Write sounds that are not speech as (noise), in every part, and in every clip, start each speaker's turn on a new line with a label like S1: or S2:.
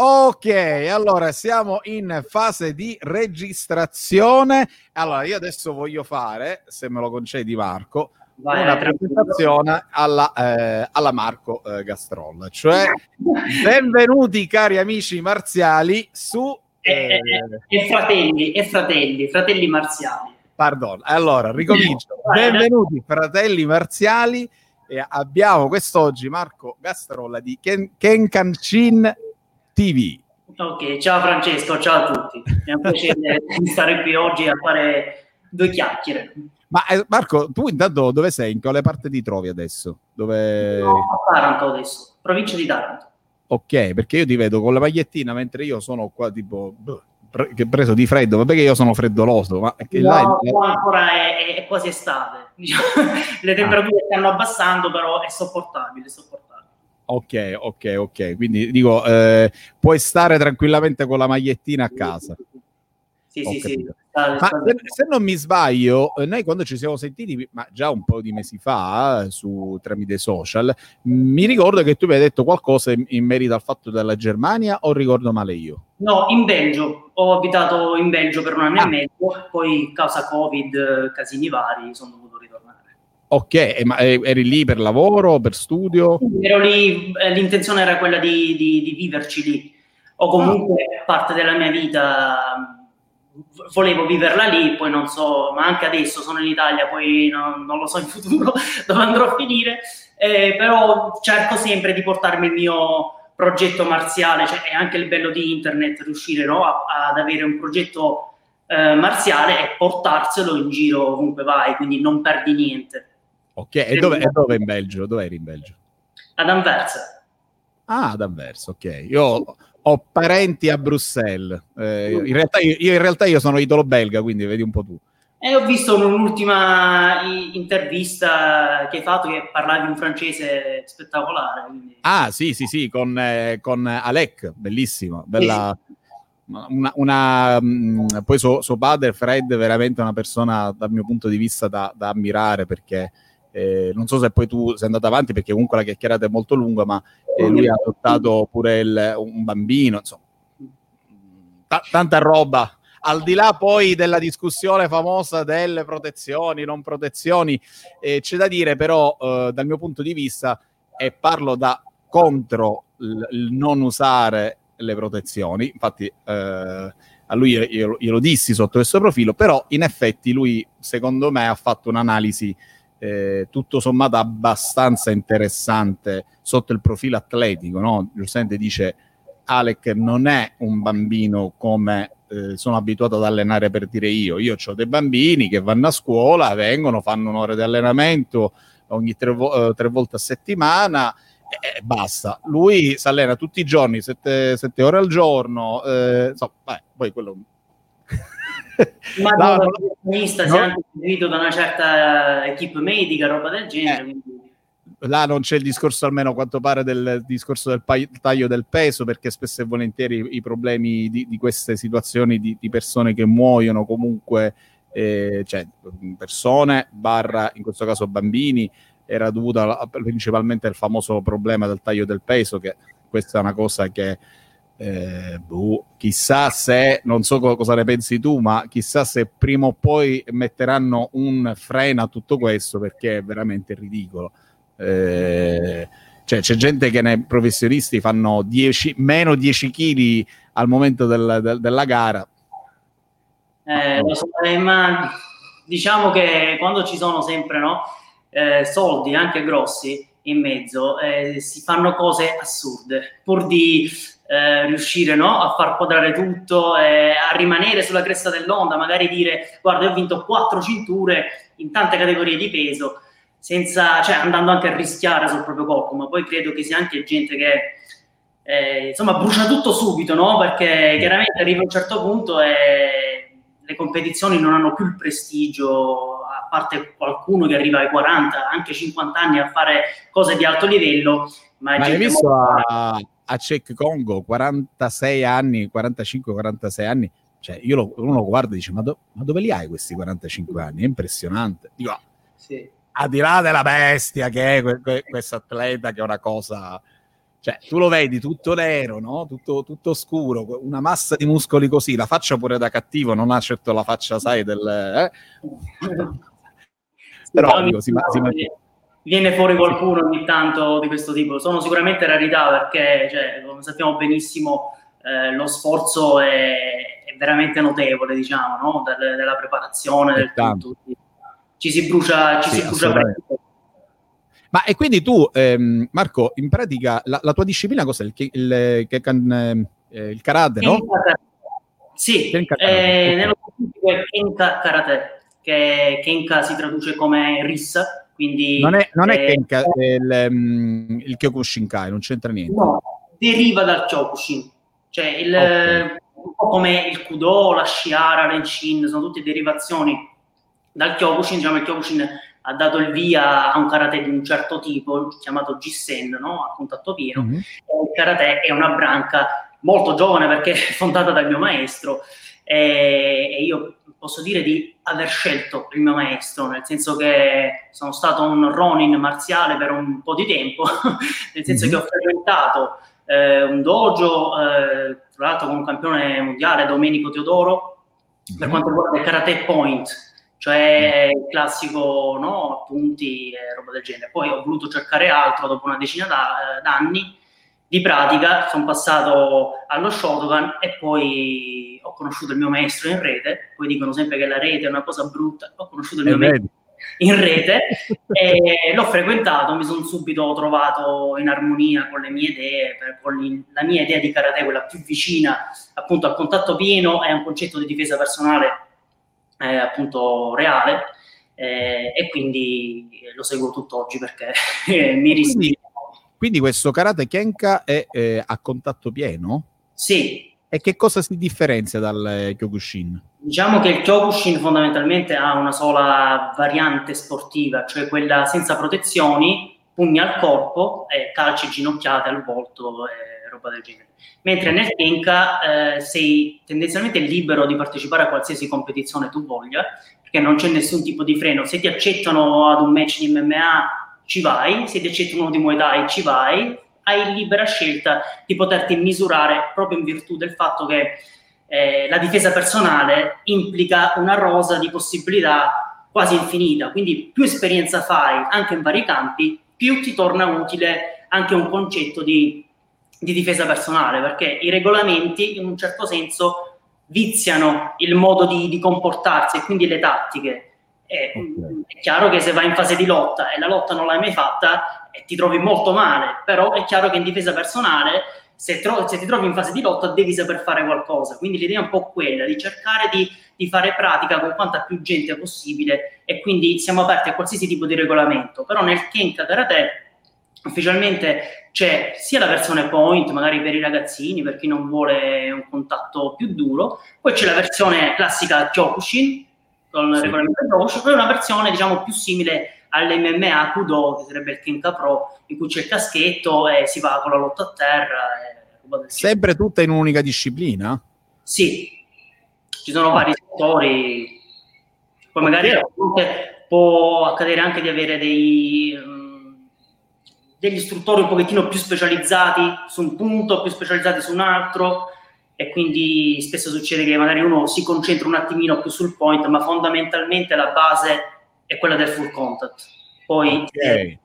S1: Ok, allora siamo in fase di registrazione. Allora, io adesso voglio fare, se me lo concedi Marco, Vai, una presentazione alla, eh, alla Marco eh, Gastrol. Cioè, (laughs) benvenuti cari amici marziali su...
S2: Eh, e, fratelli, e fratelli, fratelli marziali.
S1: Pardon, allora ricomincio. benvenuti fratelli marziali. E abbiamo quest'oggi Marco Gastrolla di Ken, Kenkanchin TV.
S2: Ok, ciao Francesco, ciao a tutti. È un piacere (laughs) stare qui oggi a fare due chiacchiere.
S1: Ma eh, Marco, tu intanto dove sei? In quale parte ti trovi adesso? Dove... No,
S2: a Taranto adesso, provincia di Taranto.
S1: Ok, perché io ti vedo con la magliettina mentre io sono qua tipo pre- preso di freddo, ma perché io sono freddoloso. Ma
S2: che no, là è... ancora è, è, quasi estate. (laughs) Diciamo, le temperature ah. stanno abbassando, però è sopportabile, è sopportabile.
S1: Ok, ok, ok. Quindi dico, eh, puoi stare tranquillamente con la magliettina a casa.
S2: Sì, Ho sì, capito. sì.
S1: Ma se, non mi sbaglio, eh, noi quando ci siamo sentiti, ma già un po' di mesi fa, eh, su, tramite social, mi ricordo che tu mi hai detto qualcosa in, in merito al fatto della Germania o ricordo male io?
S2: No, in Belgio. Ho abitato in Belgio per un anno ah. e mezzo, poi causa Covid, casini vari, sono dovuto
S1: Ok, ma eri lì per lavoro, per studio?
S2: Ero lì, eh, l'intenzione era quella di, di, di viverci lì, o comunque ah. parte della mia vita volevo viverla lì, poi non so, ma anche adesso sono in Italia, poi non, non lo so in futuro (laughs) dove andrò a finire, eh, però cerco sempre di portarmi il mio progetto marziale, cioè è anche il bello di internet riuscire no, a, ad avere un progetto eh, marziale e portarselo in giro ovunque vai, quindi non perdi niente.
S1: Ok, e dove, e dove in Belgio? Dove eri in Belgio?
S2: Ad Anversa.
S1: Ah, ad Anversa, ok. Io ho parenti a Bruxelles. Eh, in realtà io, in realtà io sono idolo belga, quindi vedi un po' tu.
S2: E ho visto un'ultima intervista che hai fatto che parlavi un francese spettacolare. Quindi...
S1: Ah, sì, sì, sì, con, eh, con Alec, bellissimo. Bella, sì. Una, una, mm, poi suo, suo, padre, Fred, veramente una persona dal mio punto di vista da, da ammirare perché eh, non so se poi tu sei andato avanti perché comunque la chiacchierata è molto lunga, ma eh, lui ha adottato pure il, un bambino, insomma, T- tanta roba. Al di là poi della discussione famosa delle protezioni, non protezioni, eh, c'è da dire però eh, dal mio punto di vista, e parlo da contro il, il non usare le protezioni, infatti eh, a lui io, io, lo dissi sotto questo profilo, però in effetti lui secondo me ha fatto un'analisi tutto sommato abbastanza interessante sotto il profilo atletico. No? Giustamente dice Alec non è un bambino come eh, sono abituato ad allenare per dire io. Io ho dei bambini che vanno a scuola, vengono, fanno un'ora di allenamento ogni tre, vo- eh, tre volte a settimana e basta. Lui si allena tutti i giorni, sette, sette ore al giorno. Eh, so, beh, poi quello
S2: ma no, no, professionista no, sia anche seguito da una certa equipe medica, roba del genere. Eh,
S1: là non c'è il discorso, almeno a quanto pare, del discorso del pa- taglio del peso, perché spesso e volentieri i problemi di, di queste situazioni di, di, persone che muoiono comunque, eh, cioè persone, barra in questo caso bambini, era dovuta principalmente al famoso problema del taglio del peso, che questa è una cosa che eh, boh, chissà se, non so co- cosa ne pensi tu, ma chissà se prima o poi metteranno un freno a tutto questo perché è veramente ridicolo. Eh, cioè, c'è gente che nei professionisti fanno 10, meno 10 kg al momento del, del, della gara.
S2: Eh, so, eh, ma diciamo che quando ci sono sempre no, eh, soldi anche grossi in mezzo, eh, si fanno cose assurde pur di eh, riuscire no, a far quadrare tutto, eh, a rimanere sulla cresta dell'onda, magari dire guarda io ho vinto quattro cinture in tante categorie di peso, senza, cioè, andando anche a rischiare sul proprio corpo, ma poi credo che sia anche gente che eh, insomma brucia tutto subito, no? perché chiaramente arriva un certo punto e le competizioni non hanno più il prestigio, a parte qualcuno che arriva ai 40, anche 50 anni a fare cose di alto livello.
S1: Ma, ma hai visto a, a Cech Congo, 46 anni, 45-46 anni, cioè io lo, uno lo guarda e dice ma, do, ma, dove li hai questi 45 anni? È impressionante. Dico, sì. Al di là della bestia che è que, que, questo atleta che è una cosa... Cioè, Cioè, tu lo vedi tutto nero, no? tutto, tutto scuro, una massa di muscoli così, la faccia pure da cattivo, non ha certo la faccia, sai, del... Eh?
S2: Però dico, si, si, viene fuori qualcuno ogni tanto di questo tipo. Sono sicuramente rarità perché, cioè, come sappiamo benissimo, eh, lo sforzo è, è, veramente notevole, diciamo, no? Del, della preparazione, del tutto. Ci si brucia, ci sì, si brucia
S1: ma e quindi tu, ehm, Marco, in pratica la, la, tua disciplina cos'è? Il, il, il, eh, il karate, no?
S2: Sì, eh, nello specifico è Kenka Karate, che Kenka si traduce come rissa, quindi...
S1: Non è, non è eh, Kenka, il, um, il Kyokushinkai, non c'entra niente.
S2: No, deriva dal Kyokushin, cioè il, okay. un po' come il Kudo, la Shiara, l'Enshin, sono tutte derivazioni dal Kyokushin, diciamo il Kyokushin ha dato il via a un karate di un certo tipo chiamato Gissen, no? a contatto pieno. Mm-hmm. Il karate è una branca molto giovane perché (laughs) è fondata dal mio maestro e, io posso dire di aver scelto il mio maestro, nel senso che sono stato un Ronin marziale per un po' di tempo, (laughs) nel senso mm-hmm. che ho frequentato eh, un dojo, eh, tra l'altro con un campione mondiale, Domenico Teodoro, mm-hmm. per quanto riguarda il karate point cioè il classico no, punti e roba del genere. Poi ho voluto cercare altro dopo una decina da, d'anni di pratica, sono passato allo Shotokan e poi ho conosciuto il mio maestro in rete, poi dicono sempre che la rete è una cosa brutta, ho conosciuto il mio maestro in rete (laughs) e l'ho frequentato, mi sono subito trovato in armonia con le mie idee, con la mia idea di karate, quella più vicina appunto al contatto pieno a un concetto di difesa personale eh, appunto reale eh, e quindi lo seguo tutt'oggi perché (laughs) mi rischio.
S1: Quindi, questo karate Kenka è eh, a contatto pieno?
S2: Sì.
S1: E che cosa si differenzia dal Kyokushin?
S2: Diciamo che il Kyokushin fondamentalmente ha una sola variante sportiva, cioè quella senza protezioni, pugni al corpo, e calci ginocchiate al volto e roba del genere mentre nel Kenka eh, sei tendenzialmente libero di partecipare a qualsiasi competizione tu voglia, perché non c'è nessun tipo di freno. Se ti accettano ad un match di MMA ci vai, se ti accettano uno di Muay Thai ci vai, hai libera scelta di poterti misurare proprio in virtù del fatto che eh, la difesa personale implica una rosa di possibilità quasi infinita, quindi più esperienza fai anche in vari campi, più ti torna utile anche un concetto di di difesa personale, perché i regolamenti in un certo senso viziano il modo di, di comportarsi e quindi le tattiche. E, okay. È chiaro che se vai in fase di lotta e la lotta non l'hai mai fatta e ti trovi molto male, però è chiaro che in difesa personale se, tro- se ti trovi in fase di lotta devi saper fare qualcosa. Quindi l'idea è un po' quella di cercare di, di fare pratica con quanta più gente possibile e quindi siamo aperti a qualsiasi tipo di regolamento. Però nel Kenka Karate ufficialmente c'è sia la versione point, magari per i ragazzini, per chi non vuole un contatto più duro, poi c'è la versione classica Kyokushin, con il regolamento Kyokushin, poi una versione diciamo più simile all'MMA Kudo, che sarebbe il Kenka Pro, in cui c'è il caschetto e si va con la lotta a terra.
S1: Sempre tutta in un'unica disciplina?
S2: Sì, ci sono vari settori, poi magari può accadere anche di avere dei degli istruttori un pochettino più specializzati su un punto, più specializzati su un altro e quindi spesso succede che magari uno si concentra un attimino più sul point, ma fondamentalmente la base è quella del full contact. Poi, okay.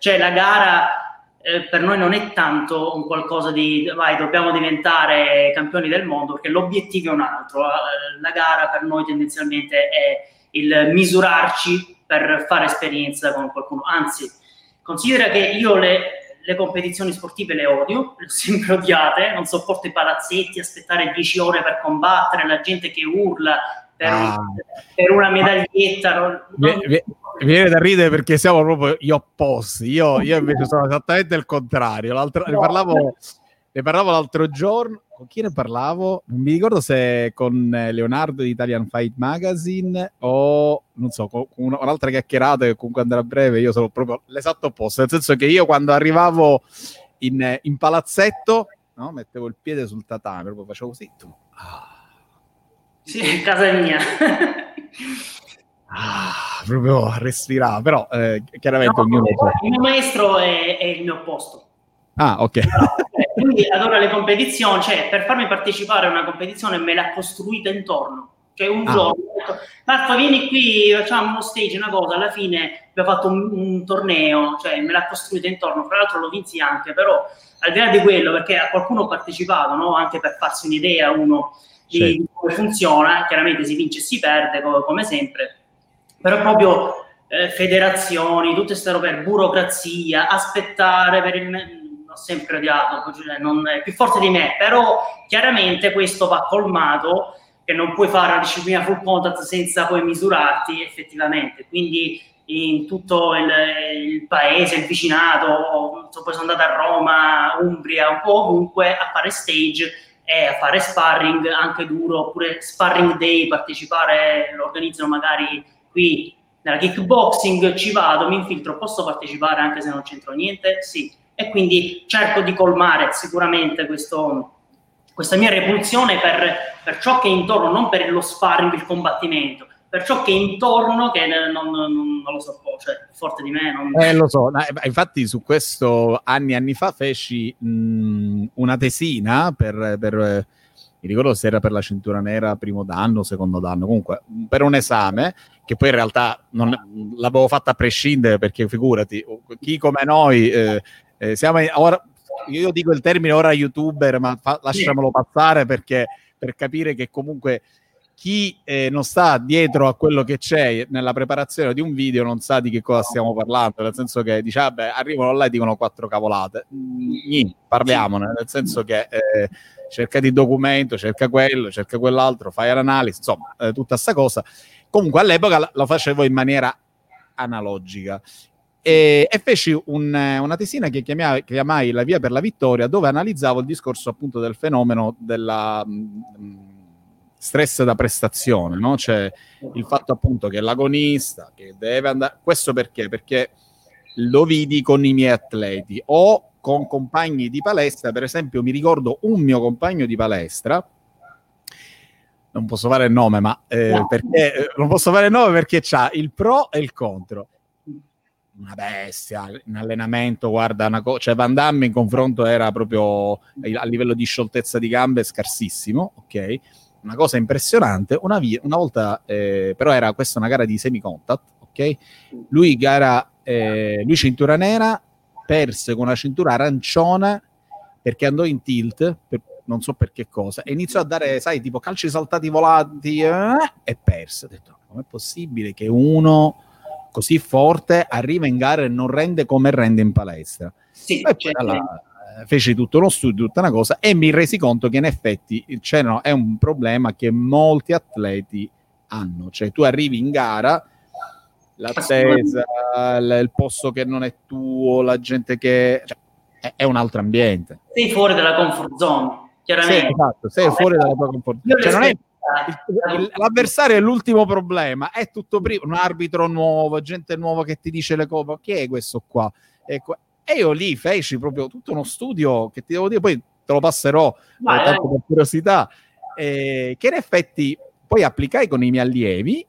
S2: cioè la gara eh, per noi non è tanto un qualcosa di vai, dobbiamo diventare campioni del mondo, perché l'obiettivo è un altro. Eh, la gara per noi tendenzialmente è il misurarci per fare esperienza con qualcuno, anzi Considera che io le, le competizioni sportive le odio, (laughs) le ho sempre odiate, non sopporto i palazzetti, aspettare 10 ore per combattere, la gente che urla per, ah. per una medaglietta. Non, non...
S1: Mi, viene da ridere perché siamo proprio gli opposti. Io, io invece sono esattamente il contrario. L'altro, no. ne, parlavo, ne parlavo l'altro giorno con chi ne parlavo? Non mi ricordo se con Leonardo di Italian Fight Magazine o non so, con un'altra chiacchierata che comunque andrà a breve. Io sono proprio l'esatto opposto, nel senso che io quando arrivavo in, in palazzetto, no, mettevo il piede sul tatame, proprio facevo così. Tu. Ah.
S2: Sì, casa mia. (laughs)
S1: ah, proprio respirava, però eh, chiaramente
S2: no,
S1: ognuno.
S2: Il mio maestro è, è il mio opposto
S1: Ah, ok.
S2: quindi adora le competizioni, cioè per farmi partecipare a una competizione me l'ha costruita intorno. Cioè un ah. giorno, Marco vieni qui, facciamo uno stage, una cosa, alla fine abbiamo fatto un, un torneo, cioè me l'ha costruita intorno, tra l'altro lo vinsi anche, però al di là di quello, perché a qualcuno ho partecipato, no? anche per farsi un'idea uno di, sì. come funziona, chiaramente si vince e si perde come, come sempre, però proprio eh, federazioni, tutte queste robe, burocrazia, aspettare per il ho sempre odiato, cioè non è più forte di me, però chiaramente questo va colmato che non puoi fare una disciplina full contact senza poi misurarti effettivamente, quindi in tutto il, il paese, il vicinato, poi sono andato a Roma, Umbria, un po' ovunque a fare stage a fare sparring anche duro, oppure sparring day, partecipare, lo organizzano magari qui nella kickboxing, ci vado, mi infiltro, posso partecipare anche se non c'entro niente? Sì, e quindi cerco di colmare sicuramente questo, questa mia repulsione per, per, ciò che è intorno, non per lo sparring, il combattimento, per ciò che è intorno che non, non, non lo so, cioè forte di me. Non...
S1: Eh, lo so, infatti su questo anni e anni fa feci mh, una tesina per, per mi ricordo se era per la cintura nera primo danno, secondo danno, comunque per un esame che poi in realtà non, l'avevo fatta a prescindere perché figurati, chi come noi eh, eh, siamo in, ora, io dico il termine ora youtuber, ma fa, lasciamolo passare perché per capire che comunque chi eh, non sta dietro a quello che c'è nella preparazione di un video non sa di che cosa stiamo parlando, nel senso che dice, vabbè, arrivano là e dicono quattro cavolate. Mm, parliamone, nel senso che eh, cerca di documento, cerca quello, cerca quell'altro, fai l'analisi, insomma, eh, tutta questa cosa. Comunque all'epoca lo facevo in maniera analogica e, e feci un, una tesina che chiamai, chiamai La via per la vittoria, dove analizzavo il discorso appunto del fenomeno della mh, mm, stress da prestazione, no? cioè il fatto appunto che l'agonista che deve andare, questo perché? Perché lo vidi con i miei atleti o con compagni di palestra, per esempio mi ricordo un mio compagno di palestra non posso fare il nome, ma eh, no. perché eh, non posso fare il nome perché c'ha il pro e il contro una bestia in allenamento, guarda, una co- cioè Van Damme in confronto era proprio a livello di scioltezza di gambe scarsissimo, ok? Una cosa impressionante, una, via, una volta, eh, però era questa una gara di semi-contact, ok? Lui gara, eh, lui cintura nera, perse con una cintura arancione perché andò in tilt, per, non so per che cosa, e iniziò a dare, sai, tipo calci saltati volanti eh, e perse. Ho detto, com'è possibile che uno così forte arriva in gara e non rende come rende in palestra. Sì, e poi là, eh, feci tutto uno studio, tutta una cosa e mi resi conto che in effetti no, è un problema che molti atleti hanno, cioè tu arrivi in gara l'attesa, il, il posto che non è tuo, la gente che... Cioè, è, è, un altro ambiente.
S2: Sei fuori dalla comfort zone, chiaramente.
S1: Sì, esatto, sei no, fuori dalla tua comfort zone. Cioè, non è l'avversario è l'ultimo problema, è tutto prima, un arbitro nuovo, gente nuova che ti dice le cose, chi è questo qua? Ecco, e io lì feci proprio tutto uno studio che ti devo dire, poi te lo passerò eh, tanto per curiosità, eh, che in effetti poi applicai con i miei allievi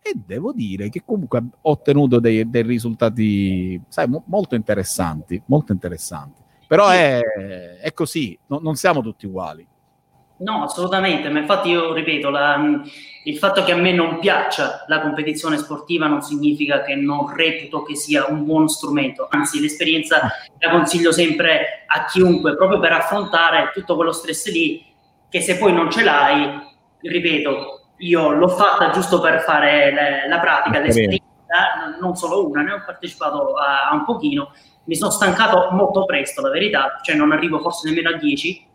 S1: e devo dire che comunque ho ottenuto dei, dei risultati sai, mo- molto interessanti, molto interessanti. Però è, è così, no, non siamo tutti uguali.
S2: No, assolutamente, ma infatti io ripeto, la, il fatto che a me non piaccia la competizione sportiva non significa che non reputo che sia un buon strumento, anzi l'esperienza la consiglio sempre a chiunque, proprio per affrontare tutto quello stress lì, che se poi non ce l'hai, ripeto, io l'ho fatta giusto per fare le, la pratica, l'esperienza, non solo una, ne ho partecipato a, a un pochino, mi sono stancato molto presto, la verità, cioè non arrivo forse nemmeno a 10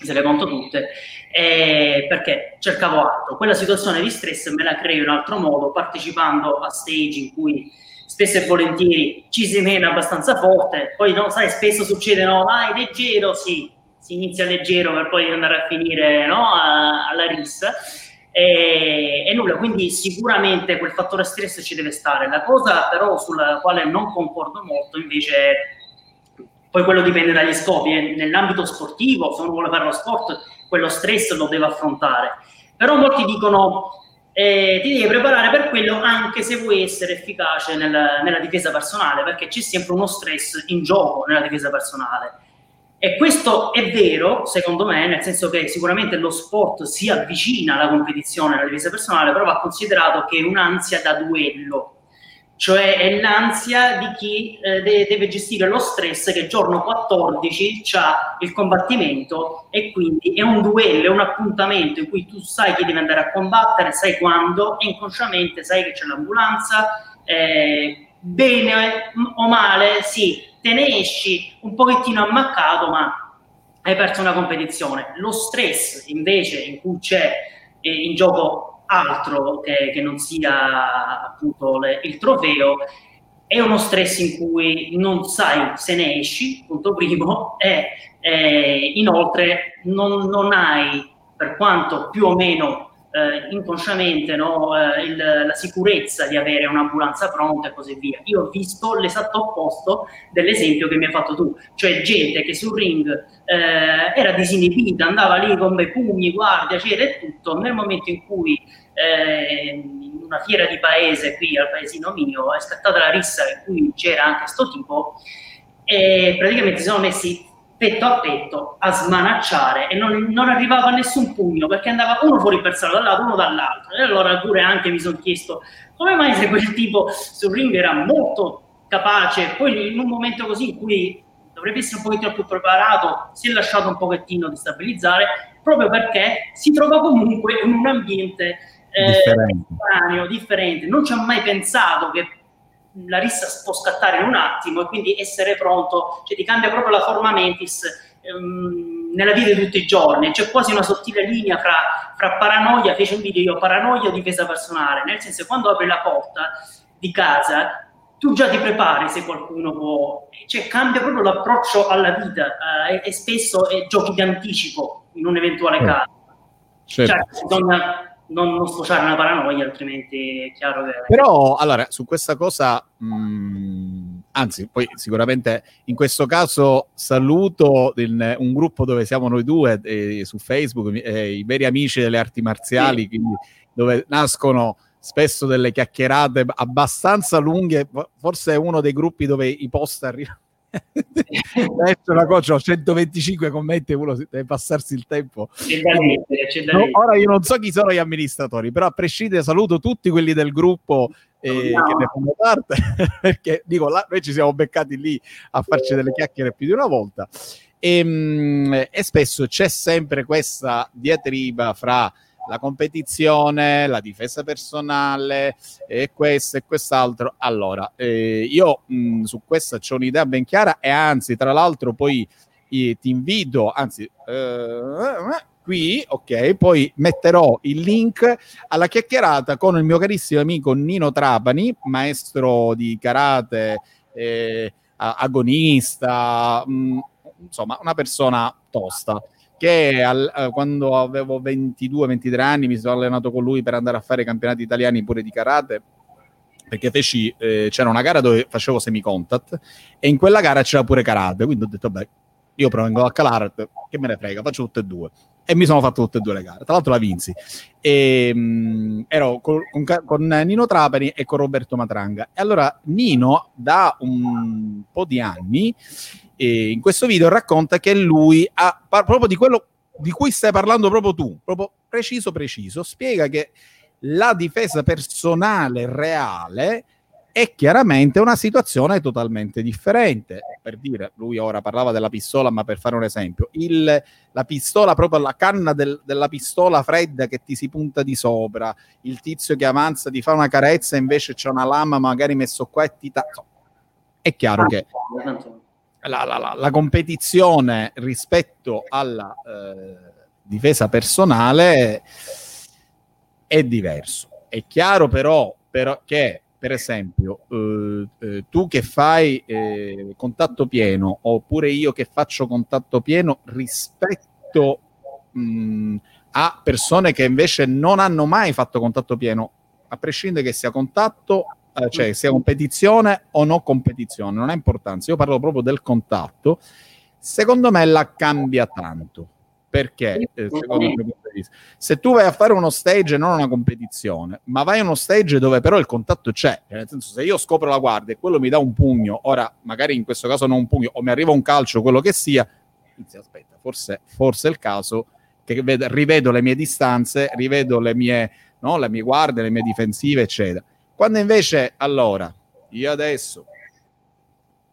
S2: se le conto tutte, eh, perché cercavo altro. Quella situazione di stress me la creo in altro modo, partecipando a stage in cui spesso e volentieri ci si mena abbastanza forte, poi no, sai, spesso succede, no, vai leggero, sì, si inizia leggero per poi andare a finire no, a, alla rissa. E, e, nulla, quindi sicuramente quel fattore stress ci deve stare. La cosa però sulla quale non concordo molto invece poi quello dipende dagli scopi. Eh. Nell'ambito sportivo, se uno vuole fare lo sport, quello stress lo deve affrontare. Però molti dicono eh, ti devi preparare per quello anche se vuoi essere efficace nel, nella difesa personale, perché c'è sempre uno stress in gioco nella difesa personale. E questo è vero, secondo me, nel senso che sicuramente lo sport si avvicina alla competizione, alla difesa personale, però va considerato che è un'ansia da duello, cioè è l'ansia di chi eh, deve gestire lo stress che il giorno 14 ha il combattimento e quindi è un duello, è un appuntamento in cui tu sai che devi andare a combattere, sai quando e inconsciamente sai che c'è l'ambulanza, eh, bene o male, sì, te ne esci un pochettino ammaccato, ma hai perso una competizione. Lo stress invece in cui c'è eh, in gioco altro che, che non sia appunto le, il trofeo. È uno stress in cui non sai se ne esci, punto primo, e eh, inoltre non, non, hai, per quanto più o meno eh, inconsciamente, no, eh, il, la sicurezza di avere un'ambulanza pronta e così via. Io ho visto l'esatto opposto dell'esempio che mi hai fatto tu, cioè gente che sul ring eh, era disinibita, andava lì con i pugni, guardia, c'era e tutto, nel momento in cui eh, in una fiera di paese qui al paesino mio è scattata la rissa in cui c'era anche sto tipo e praticamente si sono messi petto a petto a smanacciare e non, non arrivava nessun pugno perché andava uno fuori per dal lato, uno dall'altro. E allora pure anche mi sono chiesto come mai se quel tipo sul ring era molto capace, poi in un momento così in cui dovrebbe essere un pochettino più preparato, si è lasciato un pochettino destabilizzare proprio perché si trova comunque in un ambiente eh, differente. differente. Non ci ha mai pensato che la rissa può scattare in un attimo e quindi essere pronto, cioè ti cambia proprio la forma mentis ehm, nella vita di tutti i giorni. C'è quasi una sottile linea fra, fra paranoia, fece un video io, paranoia o difesa personale, nel senso che quando apri la porta di casa tu già ti prepari se qualcuno può, cioè cambia proprio l'approccio alla vita eh, e, spesso è giochi di anticipo in un eventuale caso. Certo. Cioè, bisogna non, non sfociare una paranoia, altrimenti è chiaro che...
S1: Però, allora, su questa cosa, mh, mm, anzi, poi sicuramente in questo caso saluto il, un gruppo dove siamo noi due, eh, su Facebook, eh, i veri amici delle arti marziali, sì. quindi dove nascono spesso delle chiacchierate abbastanza lunghe, forse è uno dei gruppi dove i post arrivano (laughs) Adesso la coach ho 125 commenti uno deve passarsi il tempo. No, ora io non so chi sono gli amministratori, però a prescindere saluto tutti quelli del gruppo eh, no. che ne fanno parte, (laughs) perché dico, là, noi ci siamo beccati lì a farci delle chiacchiere più di una volta. E, ehm, e spesso c'è sempre questa diatriba fra la competizione, la difesa personale e questo e quest'altro. Allora, eh, io mh, su questa ho un'idea ben chiara e anzi, tra l'altro, poi eh, ti invito, anzi, eh, qui, ok, poi metterò il link alla chiacchierata con il mio carissimo amico Nino Trapani, maestro di karate, eh, agonista, mh, insomma, una persona tosta che al, uh, quando avevo 22-23 anni mi sono allenato con lui per andare a fare i campionati italiani pure di karate perché feci, eh, c'era una gara dove facevo semi-contact e in quella gara c'era pure karate, quindi ho detto beh, io provengo a calare, che me ne frega, faccio tutte e due. E mi sono fatto tutte e due le gare, tra l'altro la vinsi. E, mm, ero con, con, con, Nino Trapani e con Roberto Matranga. E allora Nino da un po' di anni e in questo video racconta che lui ha proprio di quello di cui stai parlando proprio tu, proprio preciso preciso, spiega che la difesa personale reale è chiaramente una situazione totalmente differente. Per dire, lui ora parlava della pistola, ma per fare un esempio, il, la pistola, proprio la canna del, della pistola fredda che ti si punta di sopra, il tizio che avanza, ti fa una carezza, invece c'è una lama magari messo qua e ti... Ta- è chiaro che la, la, la, la competizione rispetto alla eh, difesa personale è diverso. È chiaro però, però che, per esempio, eh, eh, tu che fai eh, contatto pieno oppure io che faccio contatto pieno rispetto mh, a persone che invece non hanno mai fatto contatto pieno, a prescindere che sia contatto eh, cioè sia competizione o no competizione, non ha importanza. Io parlo proprio del contatto. Secondo me la cambia tanto. Perché, eh, secondo me, se tu vai a fare uno stage non una competizione, ma vai a uno stage dove però il contatto c'è, cioè, nel senso se io scopro la guardia e quello mi dà un pugno, ora magari in questo caso non un pugno, o mi arriva un calcio, quello che sia, inizio, aspetta, forse, forse è il caso che vedo, rivedo le mie distanze, rivedo le mie, no, le mie guardie, le mie difensive, eccetera. Quando invece, allora, io adesso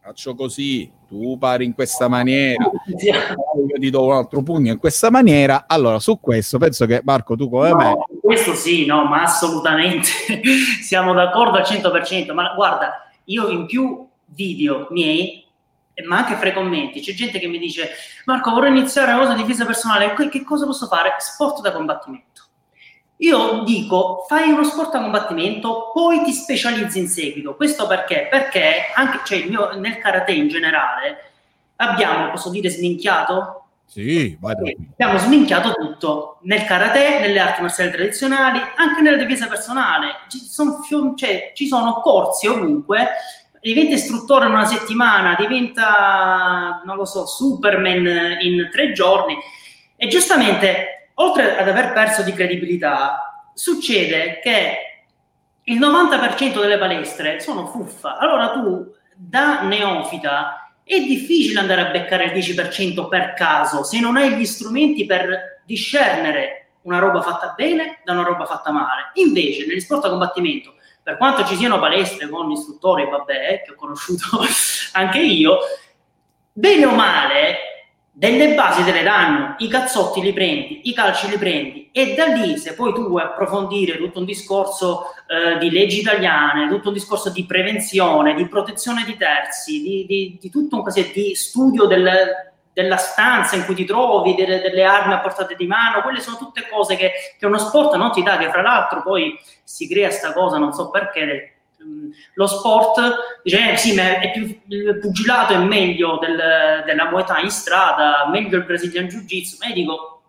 S1: faccio così, tu pari in questa maniera, (laughs) io ti do un altro pugno in questa maniera, allora su questo penso che Marco tu come
S2: no,
S1: me...
S2: Questo sì, no, ma assolutamente (laughs) siamo d'accordo al 100%, ma guarda, io in più video miei, ma anche fra i commenti, c'è gente che mi dice Marco vorrei iniziare una cosa di difesa personale, che cosa posso fare? Sport da combattimento. Io dico, fai uno sport a combattimento, poi ti specializzi in seguito. Questo perché? Perché anche, cioè, mio, nel karate in generale abbiamo, posso dire, sminchiato?
S1: Sì, vai
S2: Abbiamo sminchiato tutto. Nel karate, nelle arti marziali tradizionali, anche nella difesa personale. Ci sono, cioè, ci sono corsi ovunque diventa istruttore in una settimana, diventa, non lo so, Superman in tre giorni. E giustamente oltre ad aver perso di credibilità, succede che il 90% delle palestre sono fuffa. Allora tu, da neofita, è difficile andare a beccare il 10% per caso se non hai gli strumenti per discernere una roba fatta bene da una roba fatta male. Invece, negli sport a combattimento, per quanto ci siano palestre con istruttori, vabbè, che ho conosciuto (laughs) anche io, bene o male delle basi te le danno, i cazzotti li prendi, i calci li prendi e da lì se poi tu vuoi approfondire tutto un discorso eh, di leggi italiane, tutto un discorso di prevenzione, di protezione di terzi, di, di, di tutto un così, di studio del, della stanza in cui ti trovi, delle, delle, armi a portata di mano, quelle sono tutte cose che, che uno sport non ti dà, che fra l'altro poi si crea sta cosa, non so perché, lo sport, dice, eh, sì, ma è più, il pugilato è meglio del, della Muay in strada, meglio il Brazilian Jiu-Jitsu, ma io dico,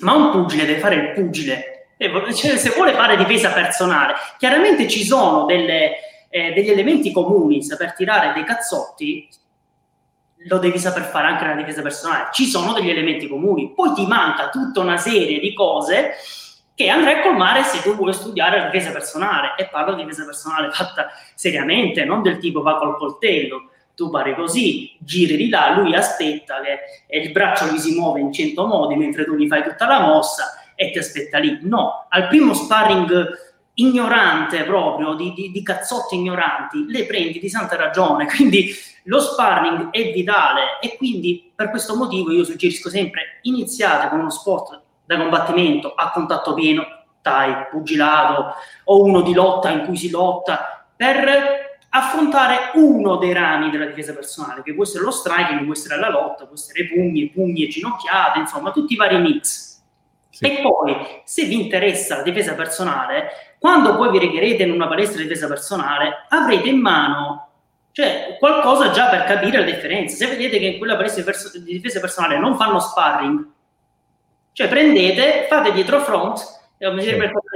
S2: ma un pugile deve fare il pugile, cioè, se vuole fare difesa personale, chiaramente ci sono delle, eh, degli elementi comuni, saper tirare dei cazzotti, lo devi saper fare anche nella difesa personale, ci sono degli elementi comuni, poi ti manca tutta una serie di cose che andrai a colmare se tu vuoi studiare la difesa personale e parlo di difesa personale fatta seriamente, non del tipo va col coltello, tu pari così, giri di là, lui aspetta che il braccio gli si muove in cento modi mentre tu gli fai tutta la mossa e ti aspetta lì. No, al primo sparring ignorante proprio, di, di, di cazzotti ignoranti, le prendi di santa ragione, (laughs) quindi lo sparring è vitale e quindi per questo motivo io suggerisco sempre iniziate con uno sport da combattimento a contatto pieno, TAI, pugilato o uno di lotta in cui si lotta per affrontare uno dei rami della difesa personale, che può essere lo striking, può essere la lotta, può essere pugni, pugni e ginocchiate, insomma, tutti i vari mix. Sì. E poi, se vi interessa la difesa personale, quando poi vi regherete in una palestra di difesa personale, avrete in mano cioè, qualcosa già per capire la differenza. Se vedete che in quella palestra di difesa personale non fanno sparring, cioè prendete, fate dietro front,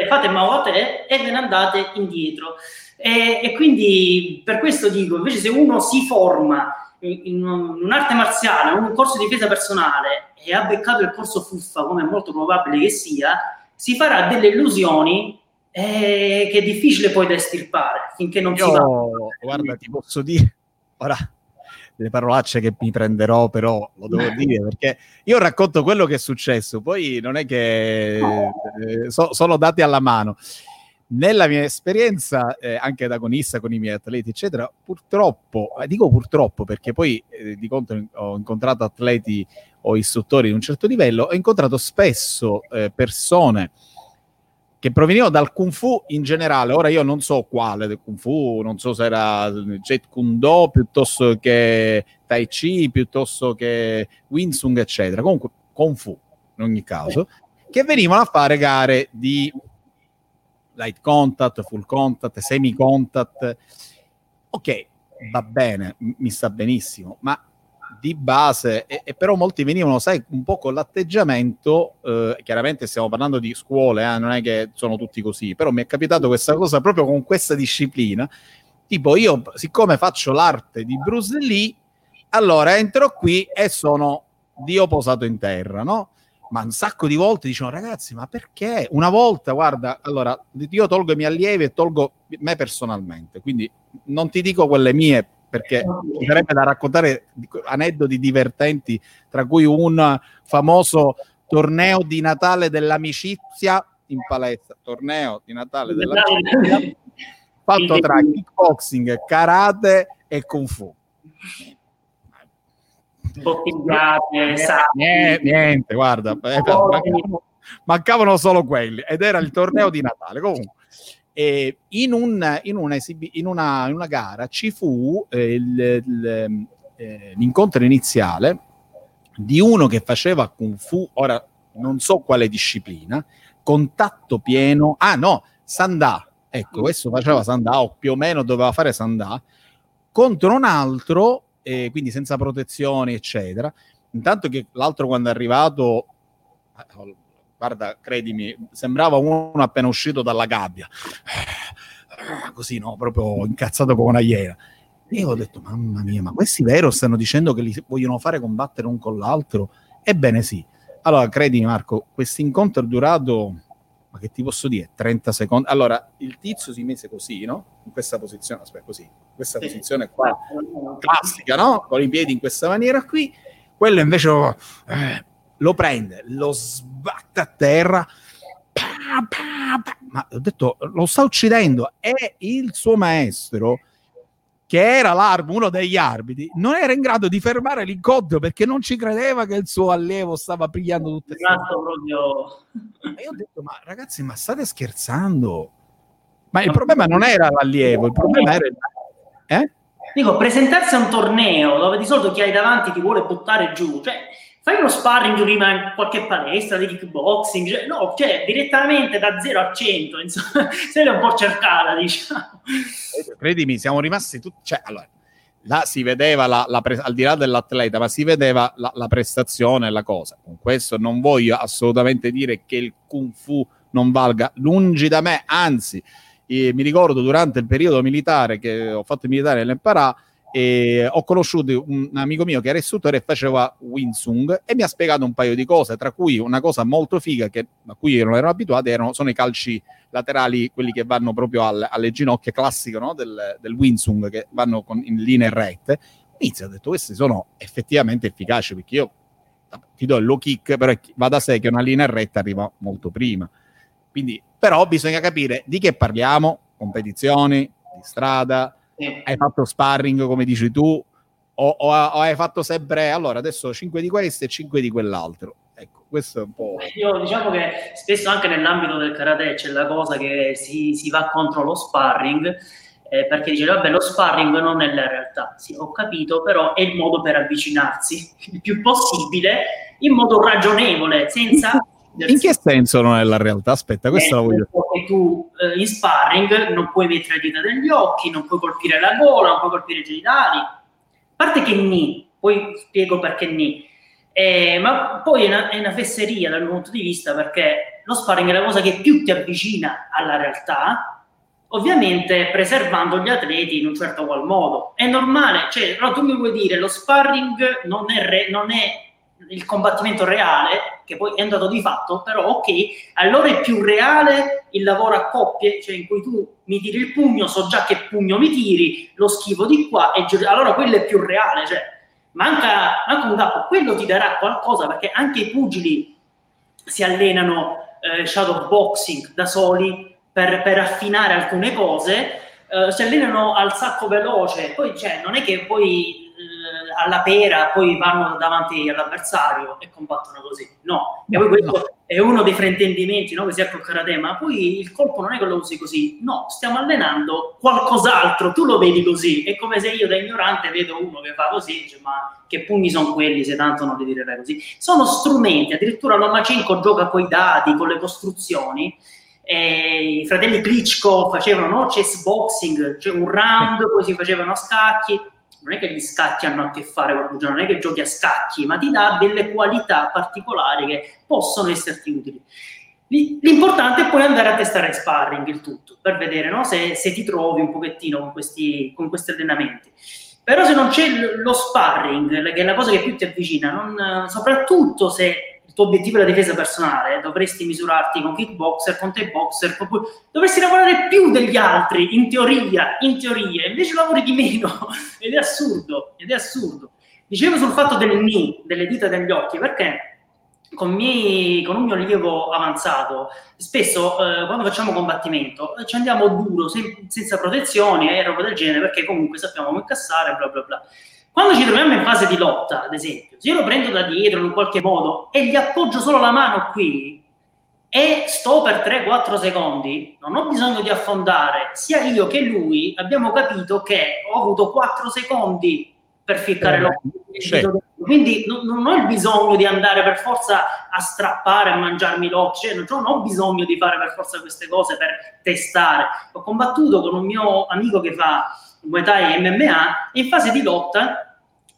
S2: fate mano a te e ve ne andate indietro. E, e, quindi per questo dico, invece se uno si forma in, in un'arte marziale, in un corso di difesa personale e ha beccato il corso fuffa, come è molto probabile che sia, si farà delle illusioni eh, che è difficile poi da estirpare finché non
S1: Io,
S2: si va.
S1: Guarda, ti posso dire, ora delle parolacce che mi prenderò, però lo devo (laughs) dire perché io racconto quello che è successo, poi non è che eh, so, sono dati alla mano. Nella mia esperienza, eh, anche da agonista con i miei atleti, eccetera, purtroppo, eh, dico purtroppo perché poi eh, di conto ho incontrato atleti o istruttori di un certo livello, ho incontrato spesso eh, persone che provenivano dal Kung Fu in generale. Ora io non so quale del Kung Fu, non so se era Jet Kune Do piuttosto che Tai Chi, piuttosto che Wing Chun, eccetera. Comunque Kung Fu, in ogni caso, che venivano a fare gare di light contact, full contact, semi contact. Ok, va bene, mi sta benissimo, ma di base, e, e, però molti venivano, sai, un po' con l'atteggiamento, eh, chiaramente stiamo parlando di scuole, eh, non è che sono tutti così, però mi è capitato questa cosa proprio con questa disciplina, tipo io, siccome faccio l'arte di Bruce Lee, allora entro qui e sono Dio posato in terra, no? Ma un sacco di volte dicono, ragazzi, ma perché? Una volta, guarda, allora, io tolgo i miei allievi e tolgo me personalmente, quindi non ti dico quelle mie perché ci sarebbe da raccontare aneddoti divertenti, tra cui un famoso torneo di Natale dell'amicizia in palestra, torneo di Natale dell'amicizia fatto tra kickboxing, karate e kung fu.
S2: Bottigliate,
S1: niente, niente, guarda, mancavano, mancavano solo quelli ed era il torneo di Natale. Comunque, eh, in, un, in, una in, una, in, una, gara ci fu eh, il, il, eh, l'incontro iniziale di uno che faceva kung fu, ora non so quale disciplina, contatto pieno, ah no, Sandà, ecco, questo faceva Sandà o più o meno doveva fare Sandà, contro un altro, eh, quindi senza protezioni, eccetera. Intanto che l'altro quando è arrivato, eh, guarda, credimi, sembrava uno appena uscito dalla gabbia, così, no, proprio incazzato come una iena. E io ho detto, mamma mia, ma questi vero stanno dicendo che li vogliono fare combattere un con l'altro? Ebbene sì. Allora, credimi Marco, questo incontro è durato, ma che ti posso dire, 30 secondi. Allora, il tizio si mise così, no? In questa posizione, aspetta, così, questa sì. posizione qua, classica, no? Con i piedi in questa maniera qui. Quello invece eh, lo prende, lo sbatte a terra, pa, pa, pa. ma ho detto, lo sta uccidendo. E il suo maestro che era l'arbitro, uno degli arbitri, non era in grado di fermare l'incontro perché non ci credeva che il suo allievo stava pigliando tutte
S2: le proprio...
S1: E io ho detto, ma ragazzi, ma state scherzando? Ma il problema non era l'allievo, il problema era...
S2: Eh? Dico, presentarsi a un torneo dove di solito chi hai davanti ti vuole buttare giù, cioè fai uno sparring prima in qualche palestra di kickboxing, cioè, no, cioè direttamente da 0 a 100, insomma, (laughs) se l'è un po' cercata, diciamo.
S1: Credimi, siamo rimasti tutti, cioè, allora, là si vedeva, la, la pre- al di là dell'atleta, ma si vedeva la, la prestazione la cosa. Con questo non voglio assolutamente dire che il kung fu non valga, lungi da me, anzi, eh, mi ricordo durante il periodo militare che ho fatto il militare nell'Emparà, e ho conosciuto un amico mio che era istruttore e faceva Winsung e mi ha spiegato un paio di cose, tra cui una cosa molto figa che, a cui io non ero abituato erano, sono i calci laterali, quelli che vanno proprio al, alle ginocchia, classico no? del, del Winsung, che vanno con, in linee rette. Inizio ho detto, questi sono effettivamente efficaci, perché io ti do il low kick, però va da sé che una linea retta arriva molto prima. Quindi, però bisogna capire di che parliamo, competizioni, di strada, hai fatto sparring come dici tu o, o, o, hai fatto sempre allora adesso 5 di questo e 5 di quell'altro. Ecco questo è un po'
S2: io diciamo che spesso anche nell'ambito del karate c'è la cosa che si, si va contro lo sparring eh, perché dice vabbè lo sparring non è la realtà. Sì ho capito però è il modo per avvicinarsi il più possibile in modo ragionevole senza (laughs)
S1: in che senso non è la realtà? Aspetta, questa la voglio.
S2: Che tu eh, in sparring non puoi mettere le dita negli occhi, non puoi colpire la gola, non puoi colpire i genitali. A parte che ni, poi spiego perché ni. Eh, ma poi è una, è una, fesseria dal mio punto di vista perché lo sparring è la cosa che più ti avvicina alla realtà, ovviamente preservando gli atleti in un certo qual modo. È normale, cioè, però tu mi vuoi dire lo sparring non è, re, non è il combattimento reale, che poi è andato di fatto, però ok, allora è più reale il lavoro a coppie, cioè in cui tu mi tiri il pugno, so già che pugno mi tiri, lo schivo di qua, e gi- allora quello è più reale, cioè manca, manca un tappo, quello ti darà qualcosa, perché anche i pugili si allenano eh, shadow boxing da soli per, per affinare alcune cose, eh, si allenano al sacco veloce, poi cioè, non è che poi alla pera, poi vanno davanti all'avversario e combattono così. No, e poi questo è uno dei fraintendimenti no, che si ha col karate, ma poi il colpo non è che lo usi così. No, stiamo allenando qualcos'altro, tu lo vedi così. È come se io da ignorante vedo uno che fa così, dice, ma che pugni sono quelli se tanto non li direi così. Sono strumenti, addirittura Lomachenko gioca con i dati, con le costruzioni. E I fratelli Klitschko facevano no, chess boxing, cioè un round, poi si facevano scacchi non è che gli scacchi hanno a che fare con il gioco, non è che giochi a scacchi, ma ti dà delle qualità particolari che possono esserti utili. L'importante è poi andare a testare sparring il tutto, per vedere no? se, se, ti trovi un pochettino con questi, con questi allenamenti. Però se non c'è lo sparring, che è la cosa che più ti avvicina, non, soprattutto se tuo obiettivo è la difesa personale, dovresti misurarti con kickboxer, con te boxer, dovresti lavorare più degli altri, in teoria, in teoria, invece lavori di meno, (laughs) ed è assurdo, ed è assurdo. Dicevo sul fatto del ni, delle dita degli occhi, perché con, miei, con, un mio allievo avanzato, spesso eh, quando facciamo combattimento ci andiamo duro, sen- senza protezioni e roba del genere, perché comunque sappiamo come incassare, bla bla bla. Quando ci troviamo in fase di lotta, ad esempio, se io lo prendo da dietro in qualche modo e gli appoggio solo la mano qui e sto per 3-4 secondi, non ho bisogno di affondare, sia io che lui abbiamo capito che ho avuto 4 secondi per ficcare eh, l'occhio. Quindi non, non, ho il bisogno di andare per forza a strappare, a mangiarmi l'occhio, cioè, non ho bisogno di fare per forza queste cose per testare. Ho combattuto con un mio amico che fa Muay Thai e MMA e in fase di lotta,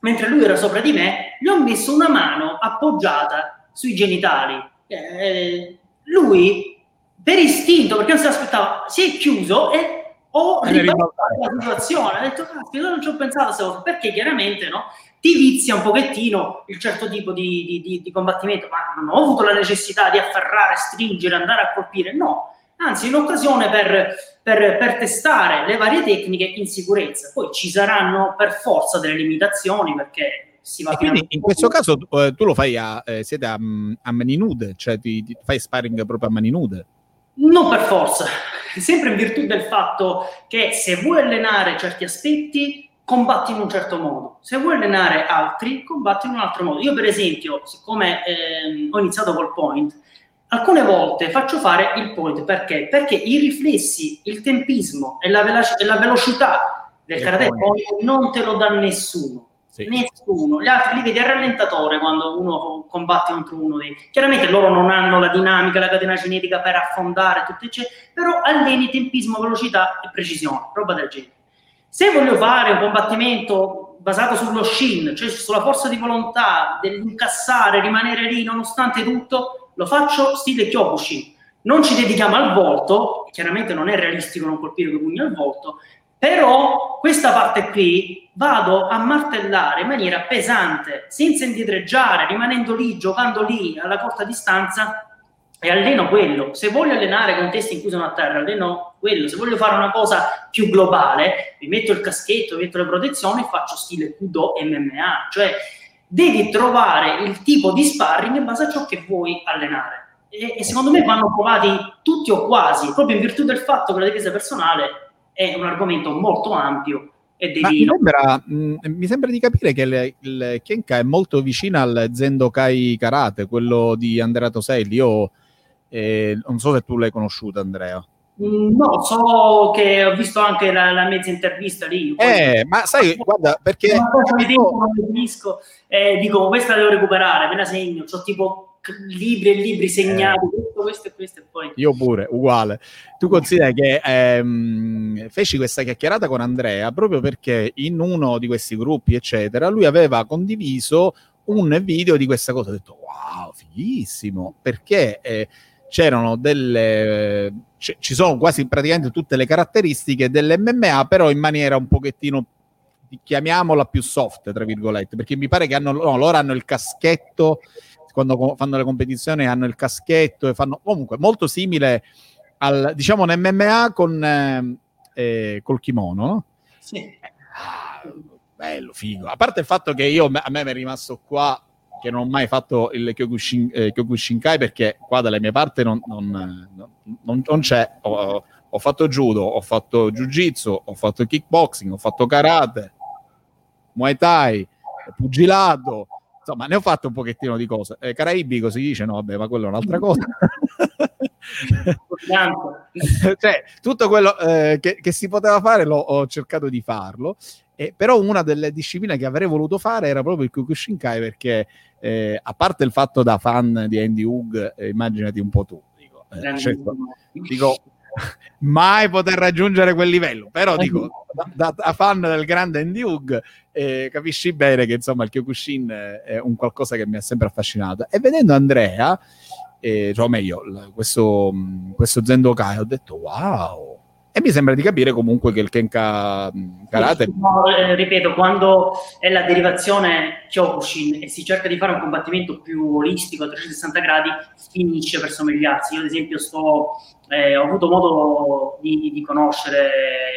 S2: mentre lui era sopra di me, gli ho messo una mano appoggiata sui genitali. Eh, lui, per istinto, perché non si aspettava, si è chiuso e ho ribaltato la situazione, ho detto, caspita, non ci ho pensato, perché chiaramente no, ti vizia un pochettino il certo tipo di, di, di, di, combattimento, ma non ho avuto la necessità di afferrare, stringere, andare a colpire, no, anzi un'occasione per, per, per testare le varie tecniche in sicurezza, poi ci saranno per forza delle limitazioni perché si va
S1: e quindi in questo caso eh, tu lo fai a, eh, siete a, a mani nude, cioè ti, ti fai sparring proprio a mani nude?
S2: Non per forza, (laughs) sempre in virtù del fatto che se vuoi allenare certi aspetti, combatti in un certo modo, se vuoi allenare altri, combatti in un altro modo. Io, per esempio, siccome ehm, ho iniziato col point, alcune volte faccio fare il point perché? Perché i riflessi, il tempismo e la, velo- e la velocità del karate point non te lo dà nessuno. Sì. Nessuno, gli altri li vedi a rallentatore quando uno combatte contro uno dei. Chiaramente loro non hanno la dinamica, la catena cinetica per affondare, tutto eccetera, però alleni tempismo, velocità e precisione, roba del genere. Se voglio fare un combattimento basato sullo shin, cioè sulla forza di volontà, dell'incassare, rimanere lì nonostante tutto, lo faccio stile Kyokushin. Non ci dedichiamo al volto, chiaramente non è realistico non colpire con pugni al volto, però questa parte qui vado a martellare in maniera pesante, senza indietreggiare, rimanendo lì, giocando lì alla corta distanza e alleno quello. Se voglio allenare contesti in cui sono a terra, alleno quello. Se voglio fare una cosa più globale, mi metto il caschetto, mi metto le protezioni e faccio stile Kudo MMA. Cioè, devi trovare il tipo di sparring in base a ciò che vuoi allenare. E, e secondo me vanno provati tutti o quasi, proprio in virtù del fatto che la difesa personale è un argomento molto ampio e devi...
S1: Mi sembra, mh, mm, mi sembra, di capire che il, il Kenka è molto vicino al Zendokai Karate, quello di Andrea Toselli. Io eh, non so se tu l'hai conosciuto, Andrea.
S2: Mm, no, so che ho visto anche la, la mezza intervista lì.
S1: Eh, ma sai, (laughs) guarda, perché...
S2: Tempo non finisco, eh, dico, questa la devo recuperare, me la segno, ho tipo libri e libri segnati, eh. questo, questo e questo e poi...
S1: Io pure, uguale. Tu consideri che ehm, feci questa chiacchierata con Andrea proprio perché in uno di questi gruppi, eccetera, lui aveva condiviso un video di questa cosa. Ho detto, wow, fighissimo, perché... Eh, c'erano delle c- ci sono quasi praticamente tutte le caratteristiche dell'MMA però in maniera un pochettino chiamiamola più soft tra virgolette perché mi pare che hanno no, loro hanno il caschetto quando fanno le competizioni hanno il caschetto e fanno comunque molto simile al diciamo un MMA con eh, eh, col kimono no?
S2: sì
S1: ah, bello figo a parte il fatto che io a me mi è rimasto qua che non ho mai fatto il Kyokushin, eh, Kyokushinkai perché qua dalle mie parti non, non, non, non c'è. Ho, ho, fatto judo, ho fatto jiu-jitsu, ho fatto kickboxing, ho fatto karate, muay thai, pugilato, insomma ne ho fatto un pochettino di cose. Eh, caraibico si dice, no vabbè, ma quello è un'altra (laughs) cosa. (laughs) cioè, tutto quello eh, che, che, si poteva fare l'ho, ho cercato di farlo. Eh, però una delle discipline che avrei voluto fare era proprio il Kyokushinkai perché eh, a parte il fatto da fan di Andy Hug, eh, immaginati un po' tu, dico, eh, certo, dico (laughs) mai poter raggiungere quel livello, però dico, da, da fan del grande Andy Hug, eh, capisci bene che insomma il Kyokushin è un qualcosa che mi ha sempre affascinato. E vedendo Andrea, eh, cioè, o meglio, questo, questo Zendokai, ho detto wow, e mi sembra di capire comunque che il Kenka Karate...
S2: No, eh, ripeto, quando è la derivazione Kyokushin e si cerca di fare un combattimento più olistico a 360 gradi, finisce per somigliarsi. Io ad esempio sto, eh, ho avuto modo di, di, conoscere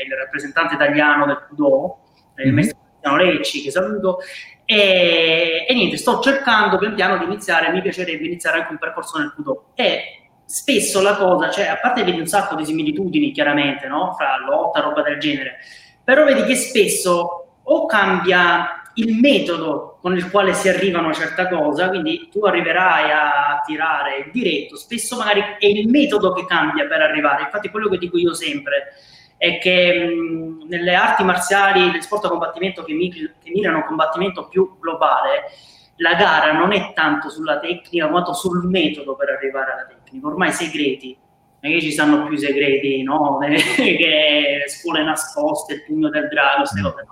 S2: il rappresentante italiano del Kudo, il mm-hmm. maestro Recci, che saluto, e, e, niente, sto cercando pian piano di iniziare, mi piacerebbe iniziare anche un percorso nel Kudo. E spesso la cosa, cioè a parte vedi un sacco di similitudini chiaramente, no? Fra lotta, roba del genere, però vedi che spesso o cambia il metodo con il quale si arriva a una certa cosa, quindi tu arriverai a tirare il diretto, spesso magari è il metodo che cambia per arrivare, infatti quello che dico io sempre è che mh, nelle arti marziali, nel sport a combattimento che, mir- che mirano a un combattimento più globale, la gara non è tanto sulla tecnica quanto sul metodo per arrivare alla tecnica. Ormai i segreti, non è che ci stanno più segreti, no? (laughs) che scuole nascoste, il pugno del drago, queste mm. cose.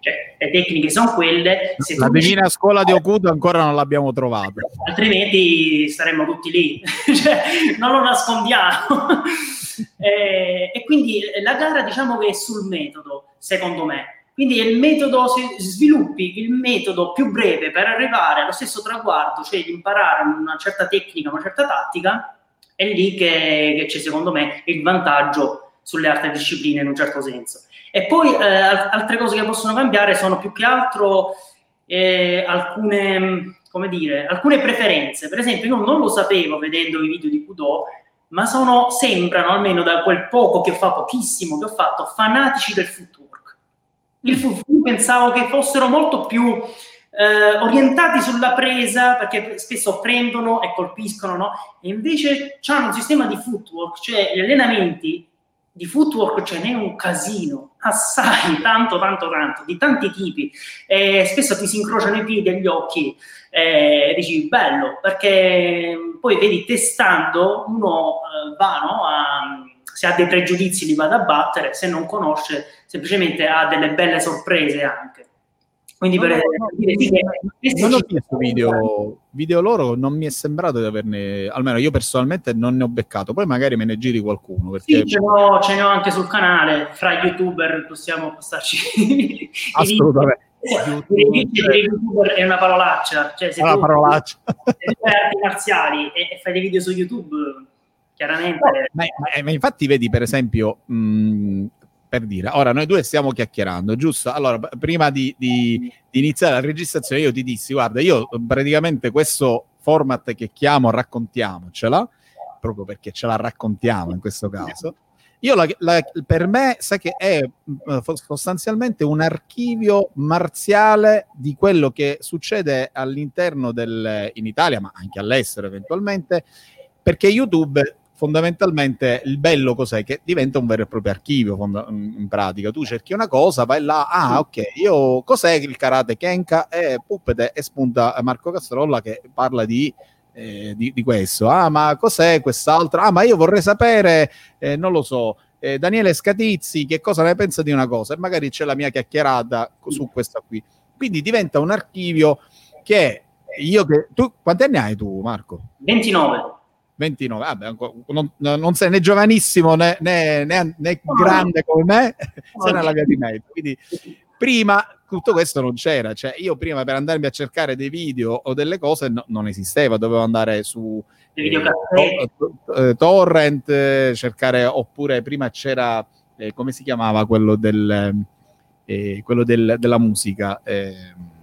S2: Cioè, le tecniche sono quelle.
S1: Se la divina dici... scuola di Okuda ancora non l'abbiamo trovata.
S2: Altrimenti staremmo tutti lì, (laughs) cioè, non lo nascondiamo. (laughs) e, e quindi la gara diciamo che è sul metodo, secondo me quindi il metodo, se sviluppi il metodo più breve per arrivare allo stesso traguardo, cioè di imparare una certa tecnica, una certa tattica, è lì che, che c'è secondo me il vantaggio sulle altre discipline in un certo senso. E poi eh, altre cose che possono cambiare sono più che altro eh, alcune, come dire, alcune preferenze. Per esempio, io non lo sapevo vedendo i video di Kudo, ma sono, sembrano, almeno da quel poco che fa, pochissimo che ho fatto, fanatici del futuro il Fufu pensavo che fossero molto più eh, orientati sulla presa, perché spesso prendono e colpiscono, no? E invece hanno un sistema di footwork, cioè gli allenamenti di footwork ce n'è un casino, assai, tanto, tanto, tanto, di tanti tipi. E spesso ti si incrociano i piedi e gli occhi e dici bello, perché poi vedi testando uno eh, va no, a se ha dei pregiudizi li vado a battere, se non conosce semplicemente ha delle belle sorprese anche. Quindi per no,
S1: dire che non ho chiesto video, video loro, non mi è sembrato di averne, almeno io personalmente non ne ho beccato, poi magari me ne giri qualcuno. Perché...
S2: Sì, ce n'ho, ce n'ho anche sul canale, fra youtuber possiamo passarci. (laughs)
S1: Assolutamente.
S2: YouTube, YouTuber è una parolaccia, cioè se
S1: una
S2: tu,
S1: parolaccia. (laughs)
S2: se fai arti marziali e, e fai dei video su YouTube chiaramente. No,
S1: ma, ma, infatti, vedi, per esempio, mh, per dire, ora noi due stiamo chiacchierando, giusto? Allora, prima di, di, di, iniziare la registrazione, io ti dissi, guarda, io praticamente questo format che chiamo raccontiamocela, proprio perché ce la raccontiamo in questo caso. Io la, la, per me, sai che è sostanzialmente un archivio marziale di quello che succede all'interno del, in Italia, ma anche all'estero eventualmente, perché YouTube fondamentalmente il bello cos'è? Che diventa un vero e proprio archivio in pratica. Tu cerchi una cosa, vai là, ah ok, io cos'è il karate Kenka? E puppete e spunta Marco Castrolla che parla di, eh, di, di, questo. Ah ma cos'è quest'altro? Ah ma io vorrei sapere, eh, non lo so, eh, Daniele Scatizzi che cosa ne pensa di una cosa e magari c'è la mia chiacchierata su questa qui. Quindi diventa un archivio che io che... Tu, quanti anni hai tu Marco?
S2: 29.
S1: 29, vabbè, non, non, sei né giovanissimo né, né, né, né grande come me, sei nella via di mezzo. Quindi prima tutto questo non c'era, cioè io prima per andarmi a cercare dei video o delle cose no, non esisteva, dovevo andare su eh, to- torrent, cercare, oppure prima c'era, eh, come si chiamava quello, del, eh, quello del, della musica? Ehm,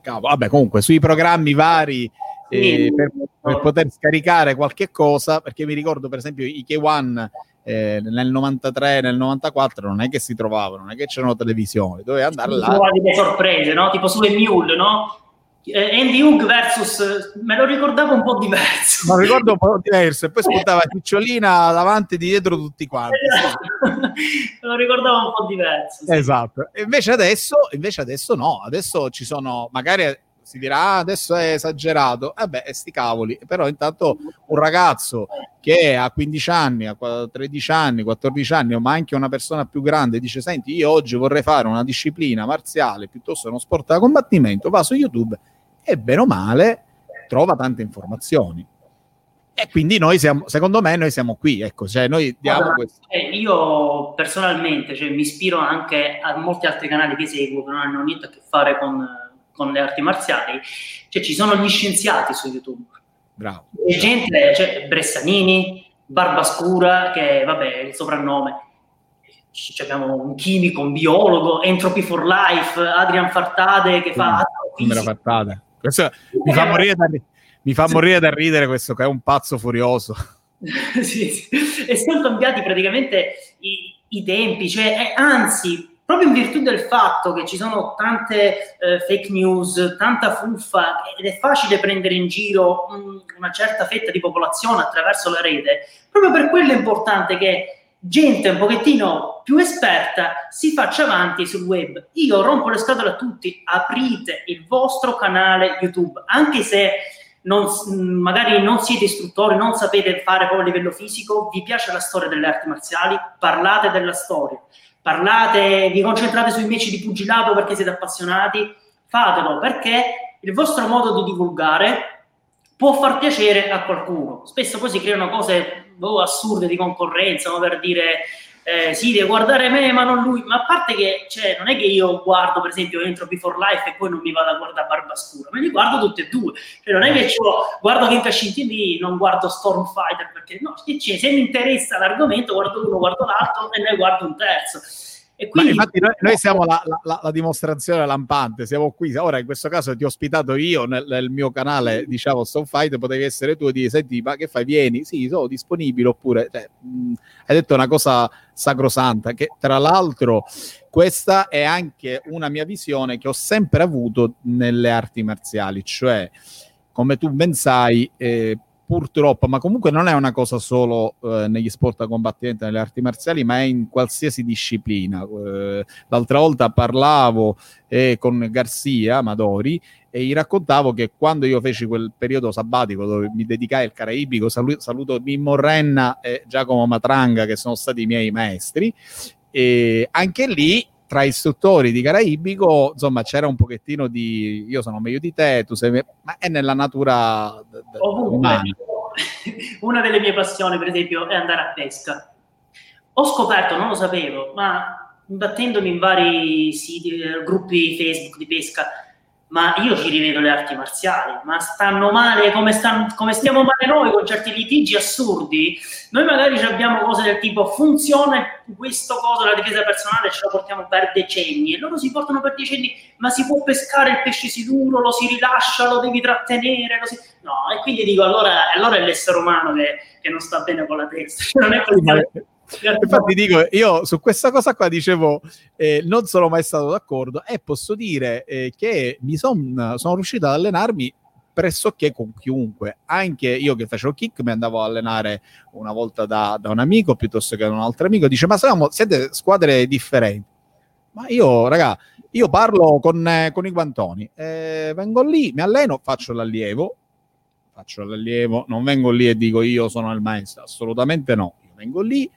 S1: cavolo, vabbè comunque sui programmi vari eh, per, per, poter scaricare qualche cosa, perché mi ricordo per esempio i K1 eh, nel 93, nel 94 non è che si trovavano, non è che c'erano televisioni, doveva andare là.
S2: delle sorprese, no? Tipo sulle Mule, no? Eh, Andy Young versus me lo ricordavo un po' diverso.
S1: Ma ricordo un po' diverso e poi (laughs) spuntava Cicciolina davanti e di dietro tutti quanti. (laughs)
S2: Me lo ricordavo un po' diverso.
S1: Sì. Esatto. E invece adesso, invece adesso no, adesso ci sono magari si dirà ah, adesso è esagerato, vabbè, eh sti cavoli, però intanto un ragazzo che a 15 anni, a 13 anni, 14 anni, ma anche una persona più grande dice senti io oggi vorrei fare una disciplina marziale piuttosto che uno sport da combattimento, va su YouTube e bene o male trova tante informazioni. E quindi noi siamo, secondo me, noi siamo qui, ecco, cioè noi diamo
S2: Guarda,
S1: questo.
S2: eh, io personalmente cioè, mi ispiro anche a molti altri canali che seguo che non hanno niente a che fare con, con le arti marziali, cioè ci sono gli scienziati su YouTube.
S1: Bravo.
S2: E gente, cioè Bressanini, Barbascura, che vabbè è il soprannome. C- abbiamo un chimico, un biologo, Entropy for Life, Adrian Fartade che fa
S1: Numero fattate. Questo mi fa morire da, mi fa morire da ridere questo che è un pazzo furioso. (laughs)
S2: sì, sì. E sono cambiati praticamente i, i tempi, cioè, eh, anzi, proprio in virtù del fatto che ci sono tante eh, fake news, tanta fuffa ed è facile prendere in giro mh, una certa fetta di popolazione attraverso la rete, proprio per quello è importante che gente un pochettino più esperta si faccia avanti sul web. Io rompo le scatole a tutti, aprite il vostro canale YouTube, anche se non, magari non siete istruttori, non sapete fare proprio a livello fisico, vi piace la storia delle arti marziali, parlate della storia, parlate, vi concentrate sui match di pugilato perché siete appassionati, fatelo perché il vostro modo di divulgare può far piacere a qualcuno. Spesso poi si creano cose boh, assurde di concorrenza, no? per dire eh, sì, deve guardare me, ma non lui. Ma a parte che, cioè, non è che io guardo, per esempio, entro Before Life e poi non mi vado a guardare Barbascura, me li guardo tutti e due. Cioè, non è che guardo Genka TV, non guardo Stormfighter, perché no, se mi interessa l'argomento, guardo uno, guardo l'altro e ne guardo un terzo.
S1: E quindi... Ma infatti noi, noi siamo la, la, la, dimostrazione lampante, siamo qui. Ora in questo caso ti ho ospitato io nel, nel mio canale, diciamo, Stonefight, potevi essere tu e dire, senti, ma che fai, vieni? Sì, sono disponibile, oppure... Cioè, mh, hai detto una cosa sacrosanta, che tra l'altro questa è anche una mia visione che ho sempre avuto nelle arti marziali, cioè, come tu ben sai... Eh, purtroppo, ma comunque non è una cosa solo eh, negli sport a combattimento, nelle arti marziali, ma è in qualsiasi disciplina. Eh, l'altra volta parlavo eh, con Garzia Madori e gli raccontavo che quando io feci quel periodo sabbatico dove mi dedicai al caraibico, saluto, saluto Mimmo Renna e Giacomo Matranga che sono stati i miei maestri, e anche lì tra istruttori di Caraibico, insomma, c'era un pochettino di io sono meglio di te, tu sei me... ma è nella natura d- d- umana. (laughs)
S2: Una delle mie passioni, per esempio, è andare a pesca. Ho scoperto, non lo sapevo, ma imbattendomi in vari siti, eh, gruppi Facebook di pesca, ma io ci rivedo le arti marziali, ma stanno male come, stanno, come stiamo male noi con certi litigi assurdi. Noi magari abbiamo cose del tipo funziona questo cosa, la difesa personale ce la portiamo per decenni e loro si portano per decenni, ma si può pescare il pesce sicuro, lo si rilascia, lo devi trattenere, si... no, e quindi dico allora, allora è l'essere umano che, che, non sta bene con la testa, (laughs) non è così.
S1: Infatti dico, io su questa cosa qua dicevo, eh, non sono mai stato d'accordo e posso dire eh, che mi son, sono riuscito ad allenarmi pressoché con chiunque. Anche io che facevo kick mi andavo a allenare una volta da, da un amico piuttosto che da un altro amico. Dice, ma siamo, siete squadre differenti. Ma io, raga, io parlo con, eh, con i guantoni, eh, vengo lì, mi alleno, faccio l'allievo, faccio l'allievo, non vengo lì e dico io sono il maestro, assolutamente no. Io vengo lì,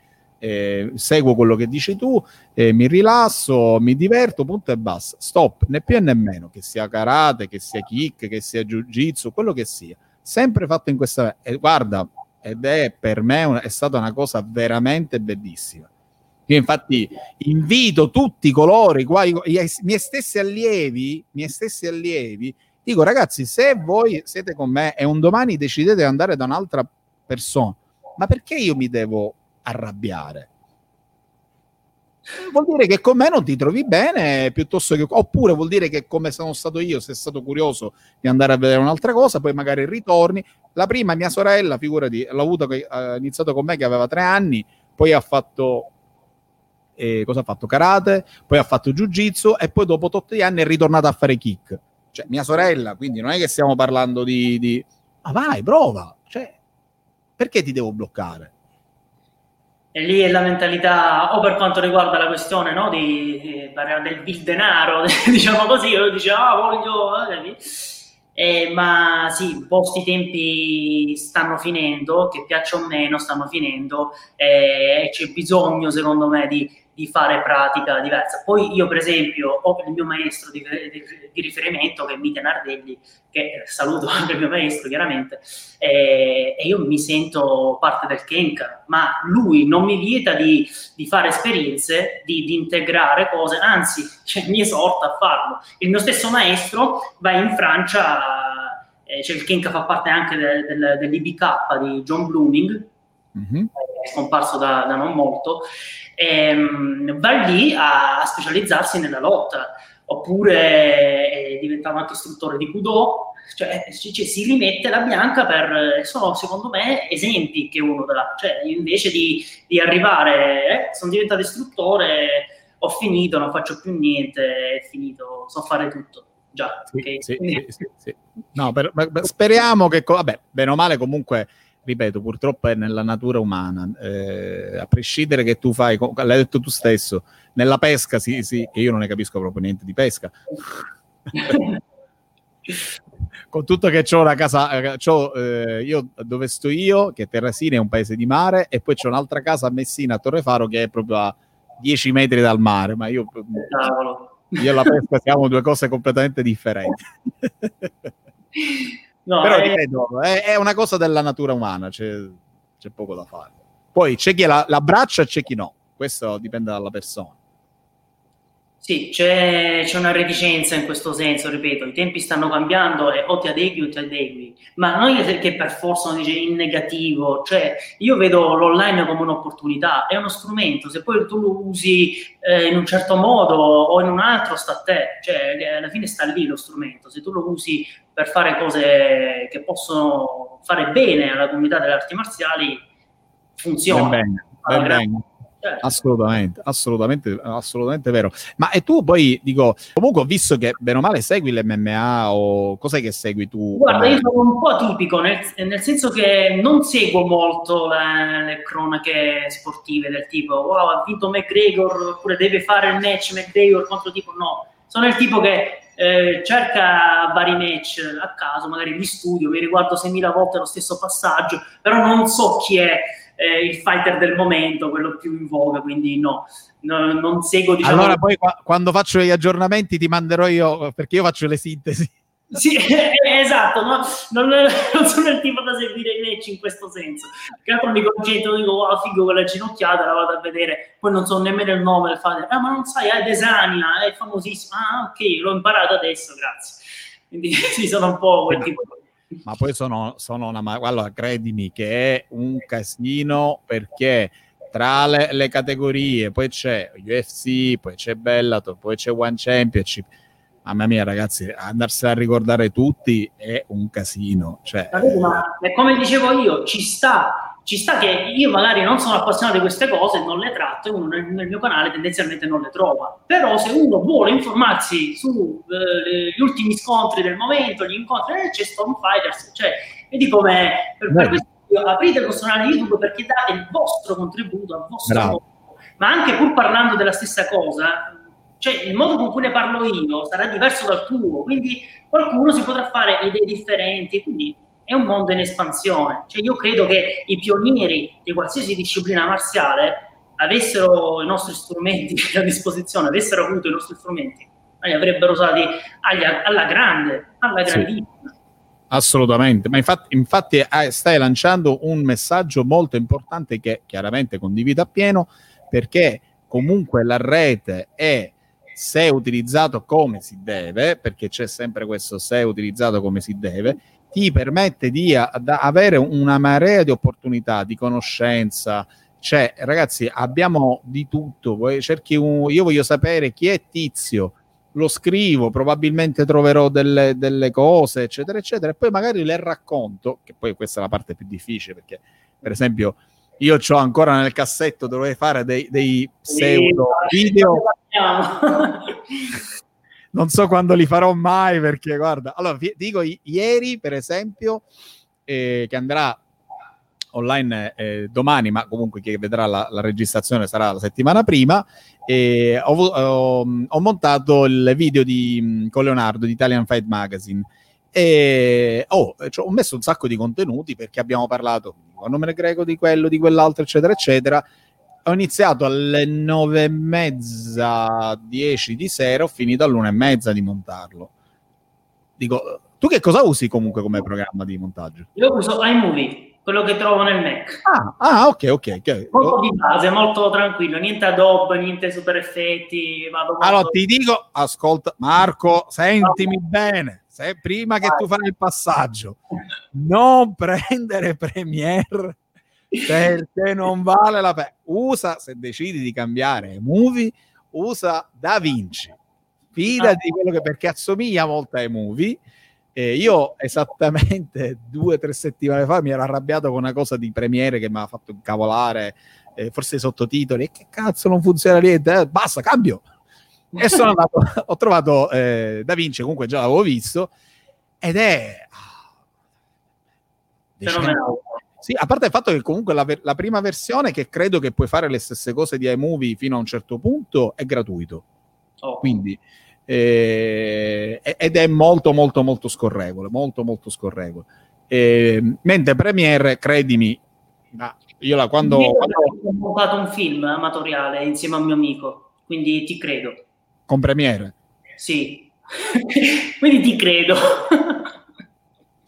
S1: eh, seguo quello che dici tu, eh, mi rilasso, mi diverto, punto e basta. Stop, né più né meno, che sia karate, che sia kick, che sia jiu-jitsu, quello che sia. Sempre fatto in questa... E guarda, ed è per me una, è stata una cosa veramente bellissima. Io infatti invito tutti coloro i i, i miei stessi allievi, miei stessi allievi, dico ragazzi, se voi siete con me e un domani decidete di andare da un'altra persona, ma perché io mi devo arrabbiare. Vuol dire che con me non ti trovi bene, piuttosto che oppure vuol dire che come sono stato io, sei stato curioso di andare a vedere un'altra cosa, poi magari ritorni. La prima, mia sorella, figurati, l'ho avuto che ha iniziato con me che aveva tre anni, poi ha fatto eh, cosa ha fatto? Karate, poi ha fatto jiu-jitsu e poi dopo 8 anni è ritornata a fare kick. Cioè, mia sorella, quindi non è che stiamo parlando di, di... ma vai, prova, cioè, perché ti devo bloccare?
S2: E lì è la mentalità, o per quanto riguarda la questione no, di, di, del, del denaro, (laughs) diciamo così, lo dice, ah, voglio... Eh, eh, ma sì, i tempi stanno finendo, che piaccia o meno, stanno finendo, eh, e c'è bisogno, secondo me, di, di di, fare pratica diversa. Poi io per esempio ho il mio maestro di, di, di riferimento che è Mite Nardelli, che saluto anche il mio maestro chiaramente, e, e, io mi sento parte del Kenka, ma lui non mi vieta di, fare esperienze, di, integrare cose, anzi cioè, mi esorta a farlo. Il mio stesso maestro va in Francia, eh, cioè il Kenka fa parte anche del, del, dell'IBK di John Blooming, mm-hmm. È scomparso da, da non molto, ehm, va lì a, a, specializzarsi nella lotta, oppure è diventato anche istruttore di Kudo, cioè, cioè, si rimette la bianca per, sono secondo me esempi che uno dà, cioè invece di, di arrivare, eh, sono diventato istruttore, ho finito, non faccio più niente, è finito, so fare tutto. Già,
S1: sì, okay. sì, sì, No, per, per, speriamo che, vabbè, bene o male comunque ripeto, purtroppo è nella natura umana, eh, a prescindere che tu fai, l'hai detto tu stesso, nella pesca, sì, sì, che io non ne capisco proprio niente di pesca. (laughs) Con tutto che ho una casa, c'ho, eh, io dove sto io, che Terrasini è un paese di mare, e poi c'è un'altra casa a Messina, a Torrefaro, che è proprio a 10 metri dal mare, ma io, io e la pesca siamo due cose completamente differenti. (laughs) No, Però è... ripeto, è, è, una cosa della natura umana, c'è, c'è poco da fare. Poi c'è chi la, l'abbraccia e c'è chi no, questo dipende dalla persona.
S2: Sì, c'è, c'è, una reticenza in questo senso, ripeto, i tempi stanno cambiando e o ti adegui o ti adegui, ma non è che per forza uno dice in negativo, cioè io vedo l'online come un'opportunità, è uno strumento, se poi tu lo usi eh, in un certo modo o in un altro sta a te, cioè alla fine sta lì lo strumento, se tu lo usi per fare cose che possono fare bene alla comunità delle arti marziali, funziona.
S1: Ben bene, ben bene. Certo. Assolutamente, assolutamente, assolutamente vero. Ma e tu poi dico, comunque ho visto che bene o male segui l'MMA o cos'è che segui tu?
S2: Guarda, io sono un po' tipico, nel, nel senso che non seguo molto le, le, cronache sportive del tipo wow, ha vinto McGregor oppure deve fare il match McGregor contro tipo no. Sono il tipo che eh, cerca vari match a caso, magari li studio, mi riguardo 6.000 volte lo stesso passaggio, però non so chi è eh, il fighter del momento, quello più in voga, quindi no, no non seguo diciamo...
S1: Allora poi qua, quando faccio gli aggiornamenti ti manderò io, perché io faccio le sintesi.
S2: Sì, (laughs) esatto, no? non, non, sono il tipo da seguire i match in questo senso. Che altro mi concentro, dico, wow, figo quella ginocchiata, la vado a vedere, poi non so nemmeno il nome del father. Ah, ma non sai, è Desania, è famosissimo. Ah, ok, l'ho imparato adesso, grazie. Quindi (laughs) sì, sono un po' quel tipo di
S1: ma poi sono, sono una... Allora, credimi che è un casino perché tra le, le, categorie poi c'è UFC, poi c'è Bellator, poi c'è One Championship. Mamma mia, ragazzi, andarsene a ricordare tutti è un casino. Cioè,
S2: ma, come dicevo io, ci sta ci sta che io magari non sono appassionato di queste cose, non le tratto e uno nel, mio canale tendenzialmente non le trova. Però se uno vuole informarsi sugli eh, ultimi scontri del momento, gli incontri, eh, c'è Storm Fighters, cioè, vedi come per, per questo aprite il vostro canale YouTube perché date il vostro contributo al vostro modo. Ma anche pur parlando della stessa cosa, cioè il modo con cui ne parlo io sarà diverso dal tuo, quindi qualcuno si potrà fare idee differenti, quindi è un mondo in espansione. Cioè, io credo che i pionieri di qualsiasi disciplina marziale avessero i nostri strumenti (laughs) a disposizione, avessero avuto i nostri strumenti, li avrebbero usati agli, alla grande, alla grandissima. Sì.
S1: Assolutamente, ma infatti, infatti eh, stai lanciando un messaggio molto importante che chiaramente condivido appieno perché comunque la rete è se utilizzato come si deve, perché c'è sempre questo se utilizzato come si deve, ti permette di a, avere una marea di opportunità, di conoscenza. Cioè, ragazzi, abbiamo di tutto. Cerchi un, io voglio sapere chi è Tizio, lo scrivo, probabilmente troverò delle, delle, cose, eccetera, eccetera, e poi magari le racconto, che poi questa è la parte più difficile, perché per esempio io ho ancora nel cassetto, dovrei fare dei, dei pseudo video. (laughs) non so quando li farò mai perché guarda, allora dico ieri per esempio eh, che andrà online eh, domani, ma comunque chi vedrà la, la, registrazione sarà la settimana prima. E ho, ho, ho montato il video di, con Leonardo di Italian Fight Magazine e oh, cioè, ho messo un sacco di contenuti perché abbiamo parlato di nome greco, di quello, di quell'altro, eccetera, eccetera ho iniziato alle nove e mezza, dieci di sera, ho finito all'una e mezza di montarlo. Dico, tu che cosa usi comunque come programma di montaggio?
S2: Io uso iMovie, quello che trovo nel Mac.
S1: Ah, ah ok, ok. okay.
S2: Molto di base, molto tranquillo, niente Adobe, niente super effetti.
S1: Vado molto... Allora ti dico, ascolta, Marco, sentimi no. bene, se, prima che Vai. tu fai il passaggio, non (laughs) prendere Premiere perché non vale la pena. Usa, se decidi di cambiare Movie, usa Da Vinci. Fidati di quello che perché assomiglia molto ai Movie. Eh, io esattamente (laughs) due o tre settimane fa mi ero arrabbiato con una cosa di Premiere che mi ha fatto incavolare, eh, forse i sottotitoli, e che cazzo non funziona niente, eh, basta, cambio. E sono (laughs) andato, ho trovato eh, Da Vinci, comunque già l'avevo visto, ed è... Diciamo, sì, a parte il fatto che comunque la, la, prima versione, che credo che puoi fare le stesse cose di iMovie fino a un certo punto, è gratuito. Oh. Quindi, eh, ed è molto, molto, molto scorrevole, molto, molto scorrevole. Eh, mentre Premiere, credimi, io la quando... Io
S2: ho montato un film amatoriale insieme a un mio amico, quindi ti credo.
S1: Con Premiere?
S2: Sì, (laughs) quindi ti credo.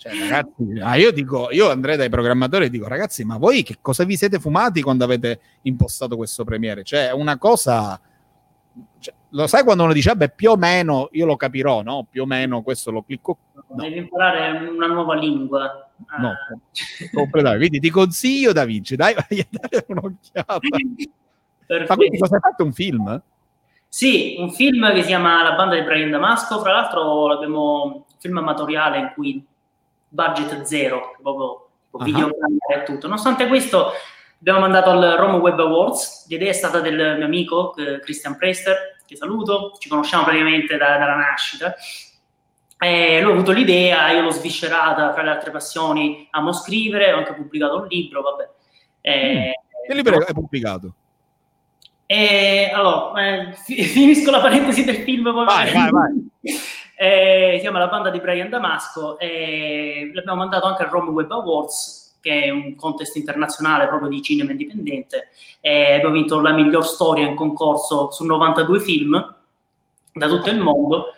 S1: Cioè, ragazzi, ah, io dico, io andrei dai programmatori e dico, ragazzi, ma voi che cosa vi siete fumati quando avete impostato questo premiere? Cioè, è una cosa. Cioè, lo sai quando uno dice, beh, più o meno io lo capirò, no? Più o meno questo lo clicco.
S2: No. Devi imparare una nuova lingua.
S1: No, ah. quindi ti consiglio Da Vinci, dai, vai a dare un'occhiata. (laughs) Perfetto. Ma quindi cosa hai fatto un film?
S2: Sì, un film che si chiama La banda di Brian Damasco, fra l'altro l'abbiamo un film amatoriale in cui budget zero, proprio uh-huh. videocamera e tutto. Nonostante questo, abbiamo mandato al Rome Web Awards. L'idea è stata del mio amico eh, Christian Prester, che saluto, ci conosciamo praticamente da, dalla nascita. E lui ha avuto l'idea, io l'ho sviscerata tra le altre passioni, amo scrivere, ho anche pubblicato un libro, vabbè.
S1: E, mm. Che libro hai pubblicato?
S2: E, allora, eh, (laughs) finisco la parentesi del film.
S1: Poi vai, vai, vai. (laughs)
S2: Eh, si chiama La banda di Brian Damasco e l'abbiamo mandato anche al Rome Web Awards che è un contest internazionale proprio di cinema indipendente. E abbiamo vinto la miglior storia in concorso su 92 film da tutto il mondo.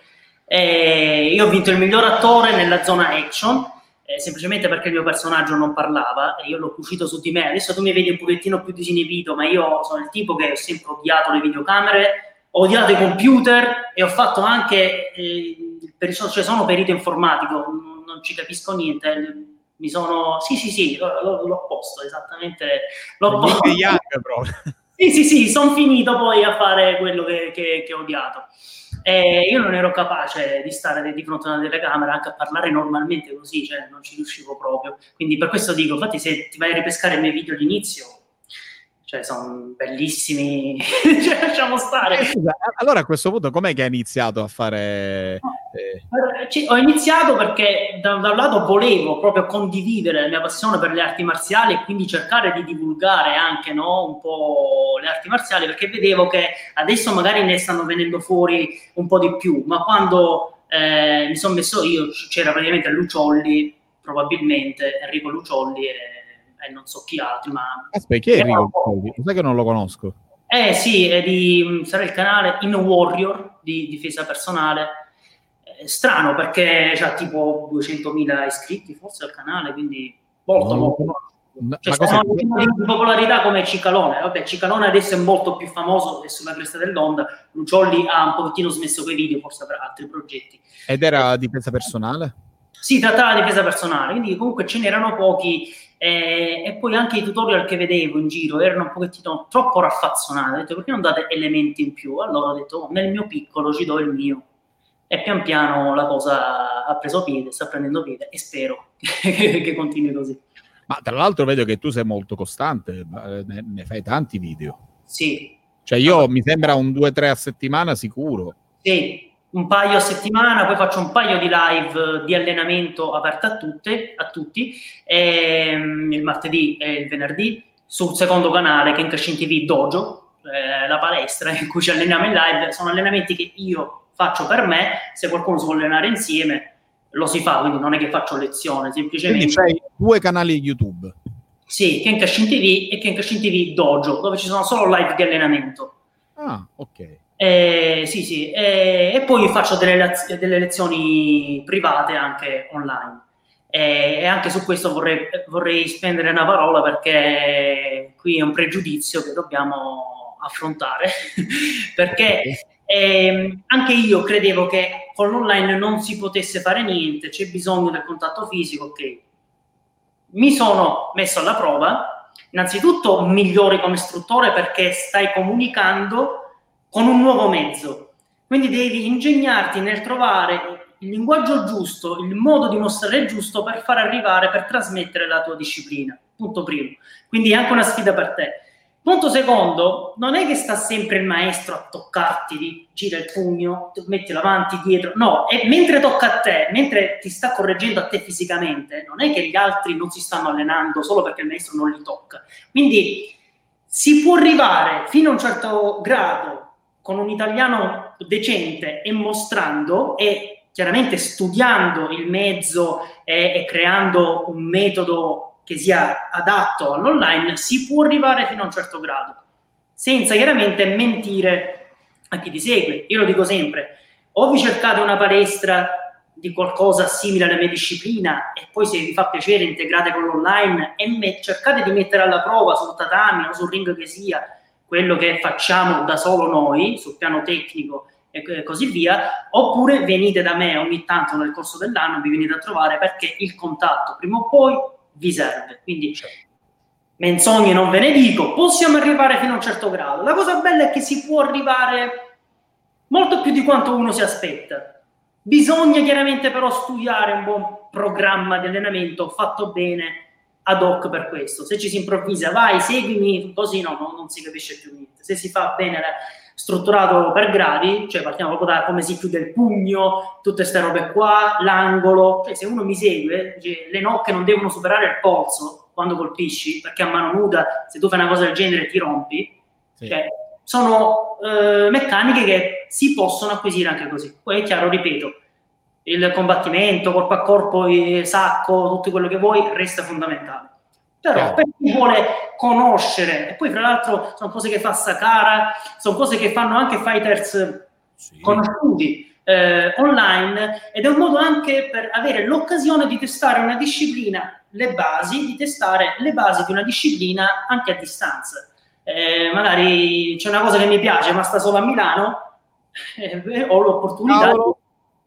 S2: E io ho vinto il miglior attore nella zona action eh, semplicemente perché il mio personaggio non parlava e io l'ho cucito su di me. Adesso tu mi vedi un pochettino più disinibito ma io sono il tipo che ho sempre odiato le videocamere ho odiato i computer e ho fatto anche eh, per, cioè sono perito informatico, non ci capisco niente. Mi sono, sì, sì, sì, l'ho, l'ho posto esattamente. L'ho posto. Young, (laughs) sì, sì, sì, sono finito poi a fare quello che, che, che ho odiato. E io non ero capace di stare di fronte a una telecamera anche a parlare normalmente così, cioè non ci riuscivo proprio. Quindi per questo dico, infatti se ti vai a ripescare i miei video d'inizio, cioè sono bellissimi, (laughs) cioè, lasciamo stare. Eh,
S1: scusa, allora a questo punto com'è che hai iniziato a fare...
S2: Eh... Ho iniziato perché da, da, un lato volevo proprio condividere la mia passione per le arti marziali e quindi cercare di divulgare anche no, un po' le arti marziali perché vedevo che adesso magari ne stanno venendo fuori un po' di più, ma quando eh, mi sono messo io c'era praticamente Luciolli, probabilmente Enrico Luciolli e e non so chi altri, ma...
S1: Aspetta, chi è Enrico Colli? Sai che non lo conosco.
S2: Eh sì, è di, sarà il canale In Warrior di difesa personale. È strano perché ha tipo 200.000 iscritti forse al canale, quindi molto no, molto... No, cioè, cosa... di popolarità come Cicalone. Vabbè, Cicalone adesso è molto più famoso, è sulla cresta dell'onda. Luciolli ha un pochettino smesso quei video, forse per altri progetti.
S1: Ed era difesa personale?
S2: Si trattava di difesa personale, quindi comunque ce n'erano pochi e, e, poi anche i tutorial che vedevo in giro erano un pochettino troppo raffazzonati. Ho detto perché non date elementi in più? Allora ho detto oh, nel mio piccolo ci do il mio. E pian piano la cosa ha preso piede, sta prendendo piede e spero (laughs) che, che continui così.
S1: Ma tra l'altro vedo che tu sei molto costante, ne, ne fai tanti video.
S2: Sì.
S1: Cioè io allora, mi sembra un 2-3 a settimana sicuro.
S2: Sì, un paio a settimana, poi faccio un paio di live di allenamento aperte a, tutte, a tutti, ehm, il martedì e il venerdì, sul secondo canale che è in Crescent TV Dojo, eh, la palestra in cui ci alleniamo in live, sono allenamenti che io faccio per me, se qualcuno si vuole allenare insieme lo si fa, quindi non è che faccio lezione, semplicemente...
S1: Quindi c'hai due canali YouTube.
S2: Sì, Kenkashin TV e Kenkashin TV Dojo, dove ci sono solo live di allenamento.
S1: Ah, ok.
S2: Eh, sì, sì, eh, e poi faccio delle, delle, lezioni private anche online. Eh, e anche su questo vorrei, vorrei, spendere una parola perché qui è un pregiudizio che dobbiamo affrontare. (laughs) perché ehm, anche io credevo che con l'online non si potesse fare niente, c'è bisogno del contatto fisico, ok. Mi sono messo alla prova, innanzitutto migliori come istruttore perché stai comunicando con un nuovo mezzo. Quindi devi ingegnarti nel trovare il linguaggio giusto, il modo di mostrare giusto per far arrivare, per trasmettere la tua disciplina. Punto primo. Quindi è anche una sfida per te. Punto secondo, non è che sta sempre il maestro a toccarti, gira il pugno, metti avanti, dietro, no, e mentre tocca a te, mentre ti sta correggendo a te fisicamente, non è che gli altri non si stanno allenando solo perché il maestro non li tocca. Quindi si può arrivare fino a un certo grado con un italiano decente e mostrando e chiaramente studiando il mezzo e, e creando un metodo che sia adatto all'online, si può arrivare fino a un certo grado, senza chiaramente mentire a chi ti segue. Io lo dico sempre, o vi cercate una palestra di qualcosa simile alla mia disciplina e poi se vi fa piacere integrate con l'online e me- cercate di mettere alla prova sul tatami o sul ring che sia quello che facciamo da solo noi sul piano tecnico e così via, oppure venite da me ogni tanto nel corso dell'anno, vi venite a trovare perché il contatto prima o poi vi serve. Quindi menzogne non ve ne dico, possiamo arrivare fino a un certo grado. La cosa bella è che si può arrivare molto più di quanto uno si aspetta. Bisogna chiaramente però studiare un buon programma di allenamento fatto bene ad hoc per questo. Se ci si improvvisa, vai, seguimi, così no, no non si capisce più niente. Se si fa bene strutturato per gradi, cioè partiamo proprio da come si chiude il pugno, tutte queste robe qua, l'angolo, cioè se uno mi segue, le nocche non devono superare il polso quando colpisci, perché a mano nuda, se tu fai una cosa del genere ti rompi, sì. cioè, sono eh, meccaniche che si possono acquisire anche così. Poi è chiaro, ripeto, il combattimento, corpo a corpo, sacco, tutto quello che vuoi, resta fondamentale. Però per chi vuole conoscere, e poi fra l'altro sono cose che fa Sakara, sono cose che fanno anche fighters sì. conosciuti eh, online ed è un modo anche per avere l'occasione di testare una disciplina, le basi, di testare le basi di una disciplina anche a distanza. Eh, magari c'è una cosa che mi piace ma sta solo a Milano, (laughs) eh, ho l'opportunità di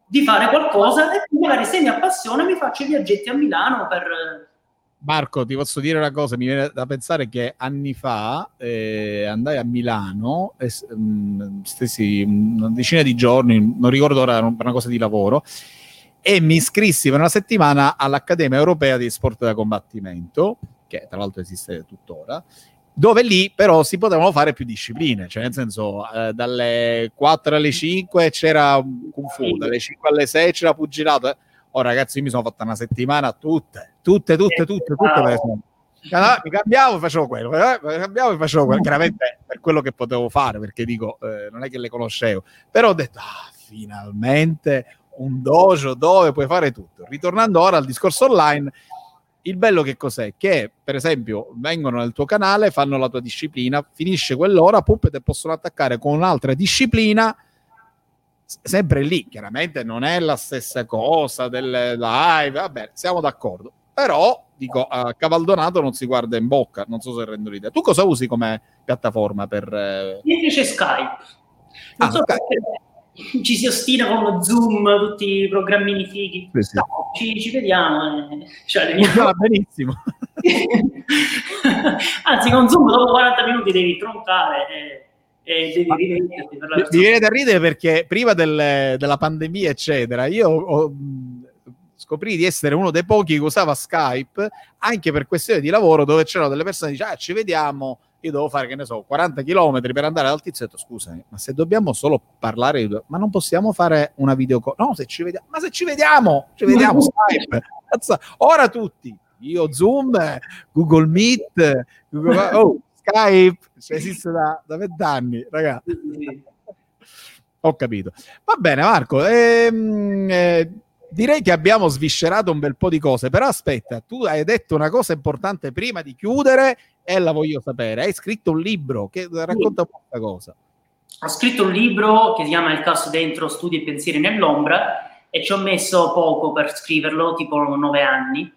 S2: di fare qualcosa e magari se mi appassiona mi faccio i viaggetti a Milano per...
S1: Marco, ti posso dire una cosa, mi viene da pensare che anni fa eh, andai a Milano, e, mm, stessi una decina di giorni, non ricordo ora, per una cosa di lavoro, e mi iscrissi per una settimana all'Accademia Europea di Sport da Combattimento, che tra l'altro esiste tuttora, dove lì però si potevano fare più discipline, cioè nel senso eh, dalle 4 alle 5 c'era Kung Fu, dalle 5 alle 6 c'era pugilato. Oh ragazzi, io mi sono fatta una settimana tutte, tutte, tutte, tutte, tutte. tutte mi cambiavo e facevo quello, eh, mi cambiavo e facevo quello, chiaramente per quello che potevo fare, perché dico, eh, non è che le conoscevo, però ho detto, ah, finalmente un dojo dove puoi fare tutto. Ritornando ora al discorso online, il bello che cos'è? Che per esempio vengono nel tuo canale, fanno la tua disciplina, finisce quell'ora, pum, te possono attaccare con un'altra disciplina sempre lì, chiaramente non è la stessa cosa delle live, vabbè, siamo d'accordo. Però dico, a Cavaldonato non si guarda in bocca, non so se rendo l'idea. Tu cosa usi come piattaforma per
S2: eh... Invece Skype. Non ah, so Skype (laughs) ci si ostina con Zoom, tutti i programmini fighi. Sì, sì. No, ci, ci, vediamo. Eh. Cioè,
S1: no, benissimo. (laughs)
S2: Anzi, con Zoom dopo 40 minuti devi troncare e, e devi.
S1: Per la Mi viene da ridere perché prima del, della pandemia, eccetera, io ho, scoprì di essere uno dei pochi che usava Skype anche per questioni di lavoro dove c'erano delle persone che dicevano ah, ci vediamo io devo fare, che ne so, 40 km per andare al tizio, ho detto, scusami, ma se dobbiamo solo parlare, ma non possiamo fare una videocall? No, se ci vediamo, ma se ci vediamo, ci vediamo (laughs) Skype. Ora tutti, io Zoom, Google Meet, Google, oh, Skype, cioè esiste da, da vent'anni, ragazzi. Ho capito. Va bene, Marco. Ehm, eh, direi che abbiamo sviscerato un bel po' di cose, però aspetta, tu hai detto una cosa importante prima di chiudere e la voglio sapere. Hai scritto un libro, che racconta sì. questa cosa.
S2: Ho scritto un libro che si chiama Il caos dentro, studi e pensieri nell'ombra e ci ho messo poco per scriverlo, tipo nove anni.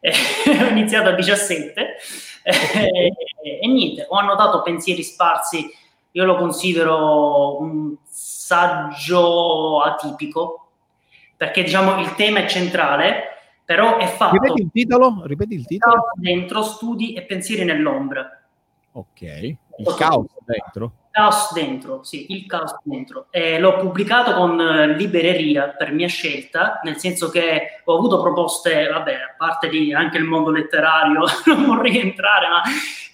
S2: (laughs) ho iniziato a 17 e, (laughs) e niente, ho annotato pensieri sparsi, io lo considero un saggio atipico, perché diciamo il tema è centrale, però è fatto...
S1: Ripeti il titolo? Ripeti il titolo?
S2: Dentro studi e pensieri nell'ombra.
S1: Ok, il caos dentro?
S2: Caos dentro, sì, il caos dentro. Eh, l'ho pubblicato con libreria per mia scelta, nel senso che ho avuto proposte, vabbè, a parte di anche il mondo letterario, (laughs) non vorrei entrare, ma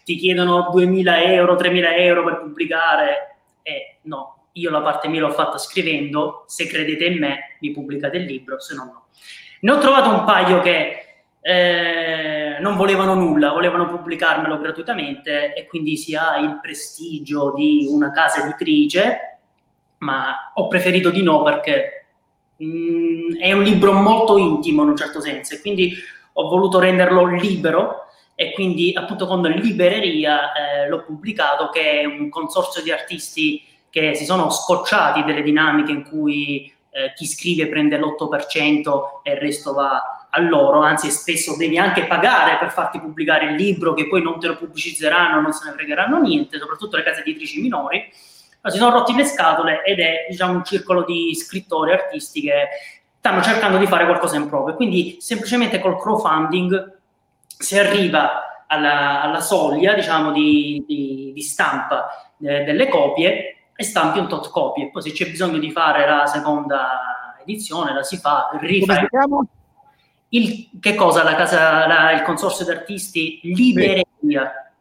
S2: ti chiedono 2.000 euro, 3.000 euro per pubblicare. Eh, no, io la parte mia l'ho fatta scrivendo, se credete in me mi pubblicate il libro, se no no. Ne ho trovato un paio che eh, non volevano nulla, volevano pubblicarmelo gratuitamente e quindi si ha il prestigio di una casa editrice, ma ho preferito di no perché mh, mm, è un libro molto intimo in un certo senso e quindi ho voluto renderlo libero e quindi appunto con Libreria eh, l'ho pubblicato che è un consorzio di artisti che si sono scocciati delle dinamiche in cui eh, chi scrive prende l'8% e il resto va a loro, anzi spesso devi anche pagare per farti pubblicare il libro che poi non te lo pubblicizzeranno, non se ne fregheranno niente, soprattutto le case editrici minori. Ma si sono rotti le scatole ed è diciamo, un circolo di scrittori, artisti che stanno cercando di fare qualcosa in proprio. Quindi semplicemente col crowdfunding si arriva alla, alla soglia diciamo, di, di, di stampa eh, delle copie e stampi un tot copie. Poi se c'è bisogno di fare la seconda edizione, la si fa, rifà. Il, che cosa la casa, la, il consorzio d'artisti Libreria?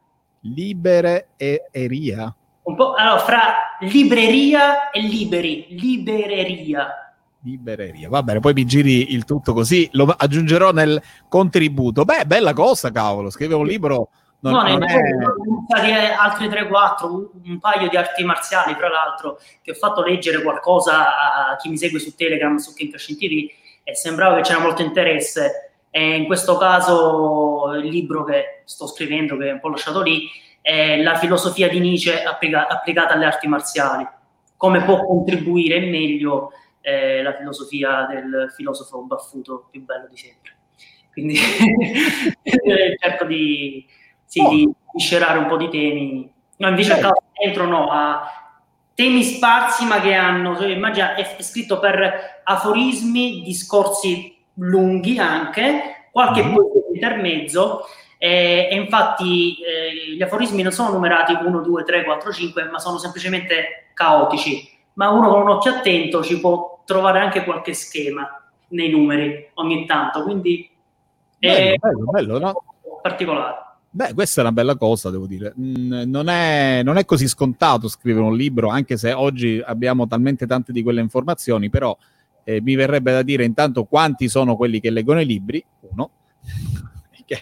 S1: Libreria?
S2: Un po', allora, fra libreria e liberi, libreria.
S1: Libreria, va bene, poi mi giri il tutto così, lo aggiungerò nel contributo. Beh, bella cosa, cavolo, scrive un libro
S2: non, no, non è... è... altri 3-4, un, un paio di arti marziali, tra l'altro, che ho fatto leggere qualcosa a chi mi segue su Telegram, su Kinkashin TV, e sembrava che c'era molto interesse. E in questo caso il libro che sto scrivendo, che è un po' lasciato lì, è la filosofia di Nietzsche applica- applicata alle arti marziali. Come può contribuire meglio eh, la filosofia del filosofo baffuto più bello di sempre. Quindi (laughs) cerco di sì, oh. di scerare un po' di temi. No, invece certo. a dentro no, ha temi sparsi ma che hanno, immagina, è, è, scritto per aforismi, discorsi lunghi anche, qualche mm-hmm. di intermezzo, e, e infatti eh, gli aforismi non sono numerati 1, 2, 3, 4, 5, ma sono semplicemente caotici. Ma uno con un occhio attento ci può trovare anche qualche schema nei numeri ogni tanto, quindi
S1: bello, è bello, bello, no?
S2: particolare.
S1: Beh, questa è una bella cosa, devo dire. Non è, non è, così scontato scrivere un libro, anche se oggi abbiamo talmente tante di quelle informazioni, però eh, mi verrebbe da dire intanto quanti sono quelli che leggono i libri, uno, (laughs) che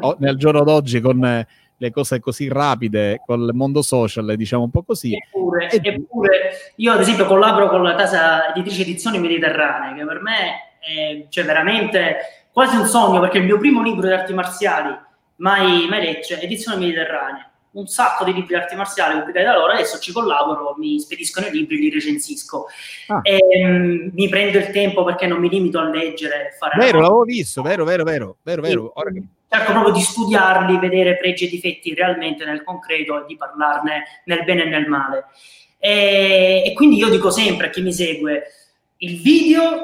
S1: oh, nel giorno d'oggi con eh, le cose così rapide, con il mondo social, diciamo un po' così.
S2: Eppure, e... eppure io ad esempio collaboro con la casa editrice Edizioni Mediterranee, che per me è cioè, veramente quasi un sogno, perché il mio primo libro di arti marziali mai, mai letto, edizione mediterranea. Un sacco di libri di arti marziali pubblicati da loro, adesso ci collaboro, mi spediscono i libri, li recensisco. Ah. E, um, mi prendo il tempo perché non mi limito a leggere.
S1: Fare vero, l'avevo visto, vero, vero, vero, vero, vero.
S2: Sì. Cerco proprio di studiarli, vedere pregi e difetti realmente nel concreto e di parlarne nel bene e nel male. E, e quindi io dico sempre a chi mi segue, il video,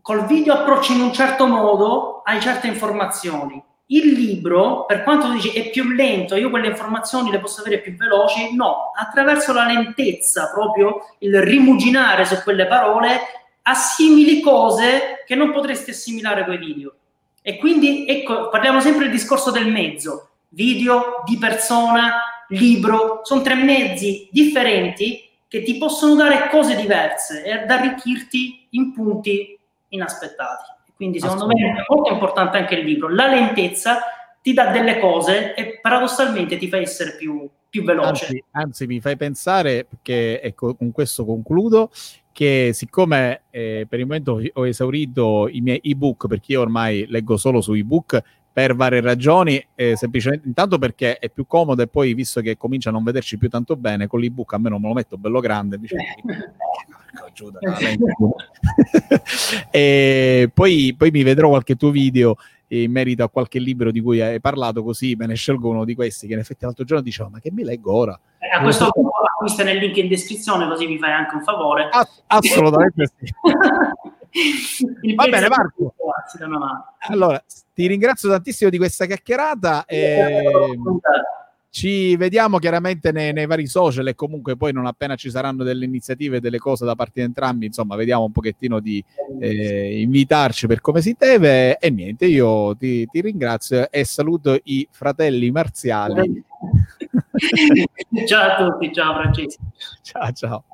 S2: col video approcci in un certo modo, hai certe informazioni il libro, per quanto tu dici è più lento, io quelle informazioni le posso avere più veloci, no, attraverso la lentezza, proprio il rimuginare su quelle parole, assimili cose che non potresti assimilare con i video. E quindi, ecco, parliamo sempre del discorso del mezzo, video, di persona, libro, sono tre mezzi differenti che ti possono dare cose diverse e ad arricchirti in punti inaspettati. Quindi secondo me è molto importante anche il libro. La lentezza ti dà delle cose e paradossalmente ti fa essere più, più veloce.
S1: Anzi, anzi, mi fai pensare, perché ecco, con questo concludo, che siccome eh, per il momento ho esaurito i miei ebook, perché io ormai leggo solo su ebook per varie ragioni, eh, semplicemente intanto perché è più comodo e poi visto che comincia a non vederci più tanto bene, con l'ebook a me non me lo metto bello grande, dice, (laughs) (laughs) e poi, poi mi vedrò qualche tuo video in merito a qualche libro di cui hai parlato, così me ne scelgo uno di questi che in effetti l'altro giorno dicevo, ma che mi leggo ora?
S2: Eh, a questo punto acquista nel link in descrizione così mi fai anche un favore.
S1: Ass- assolutamente sì. (laughs) Va bene Marco. Allora, ti ringrazio tantissimo di questa chiacchierata. E... Ci vediamo chiaramente nei, nei, vari social e comunque poi non appena ci saranno delle iniziative, delle cose da parte di entrambi, insomma, vediamo un pochettino di eh, invitarci per come si deve. E niente, io ti, ti ringrazio e saluto i fratelli marziali.
S2: ciao a tutti, ciao Francesco. (laughs)
S1: Ciao, ciao.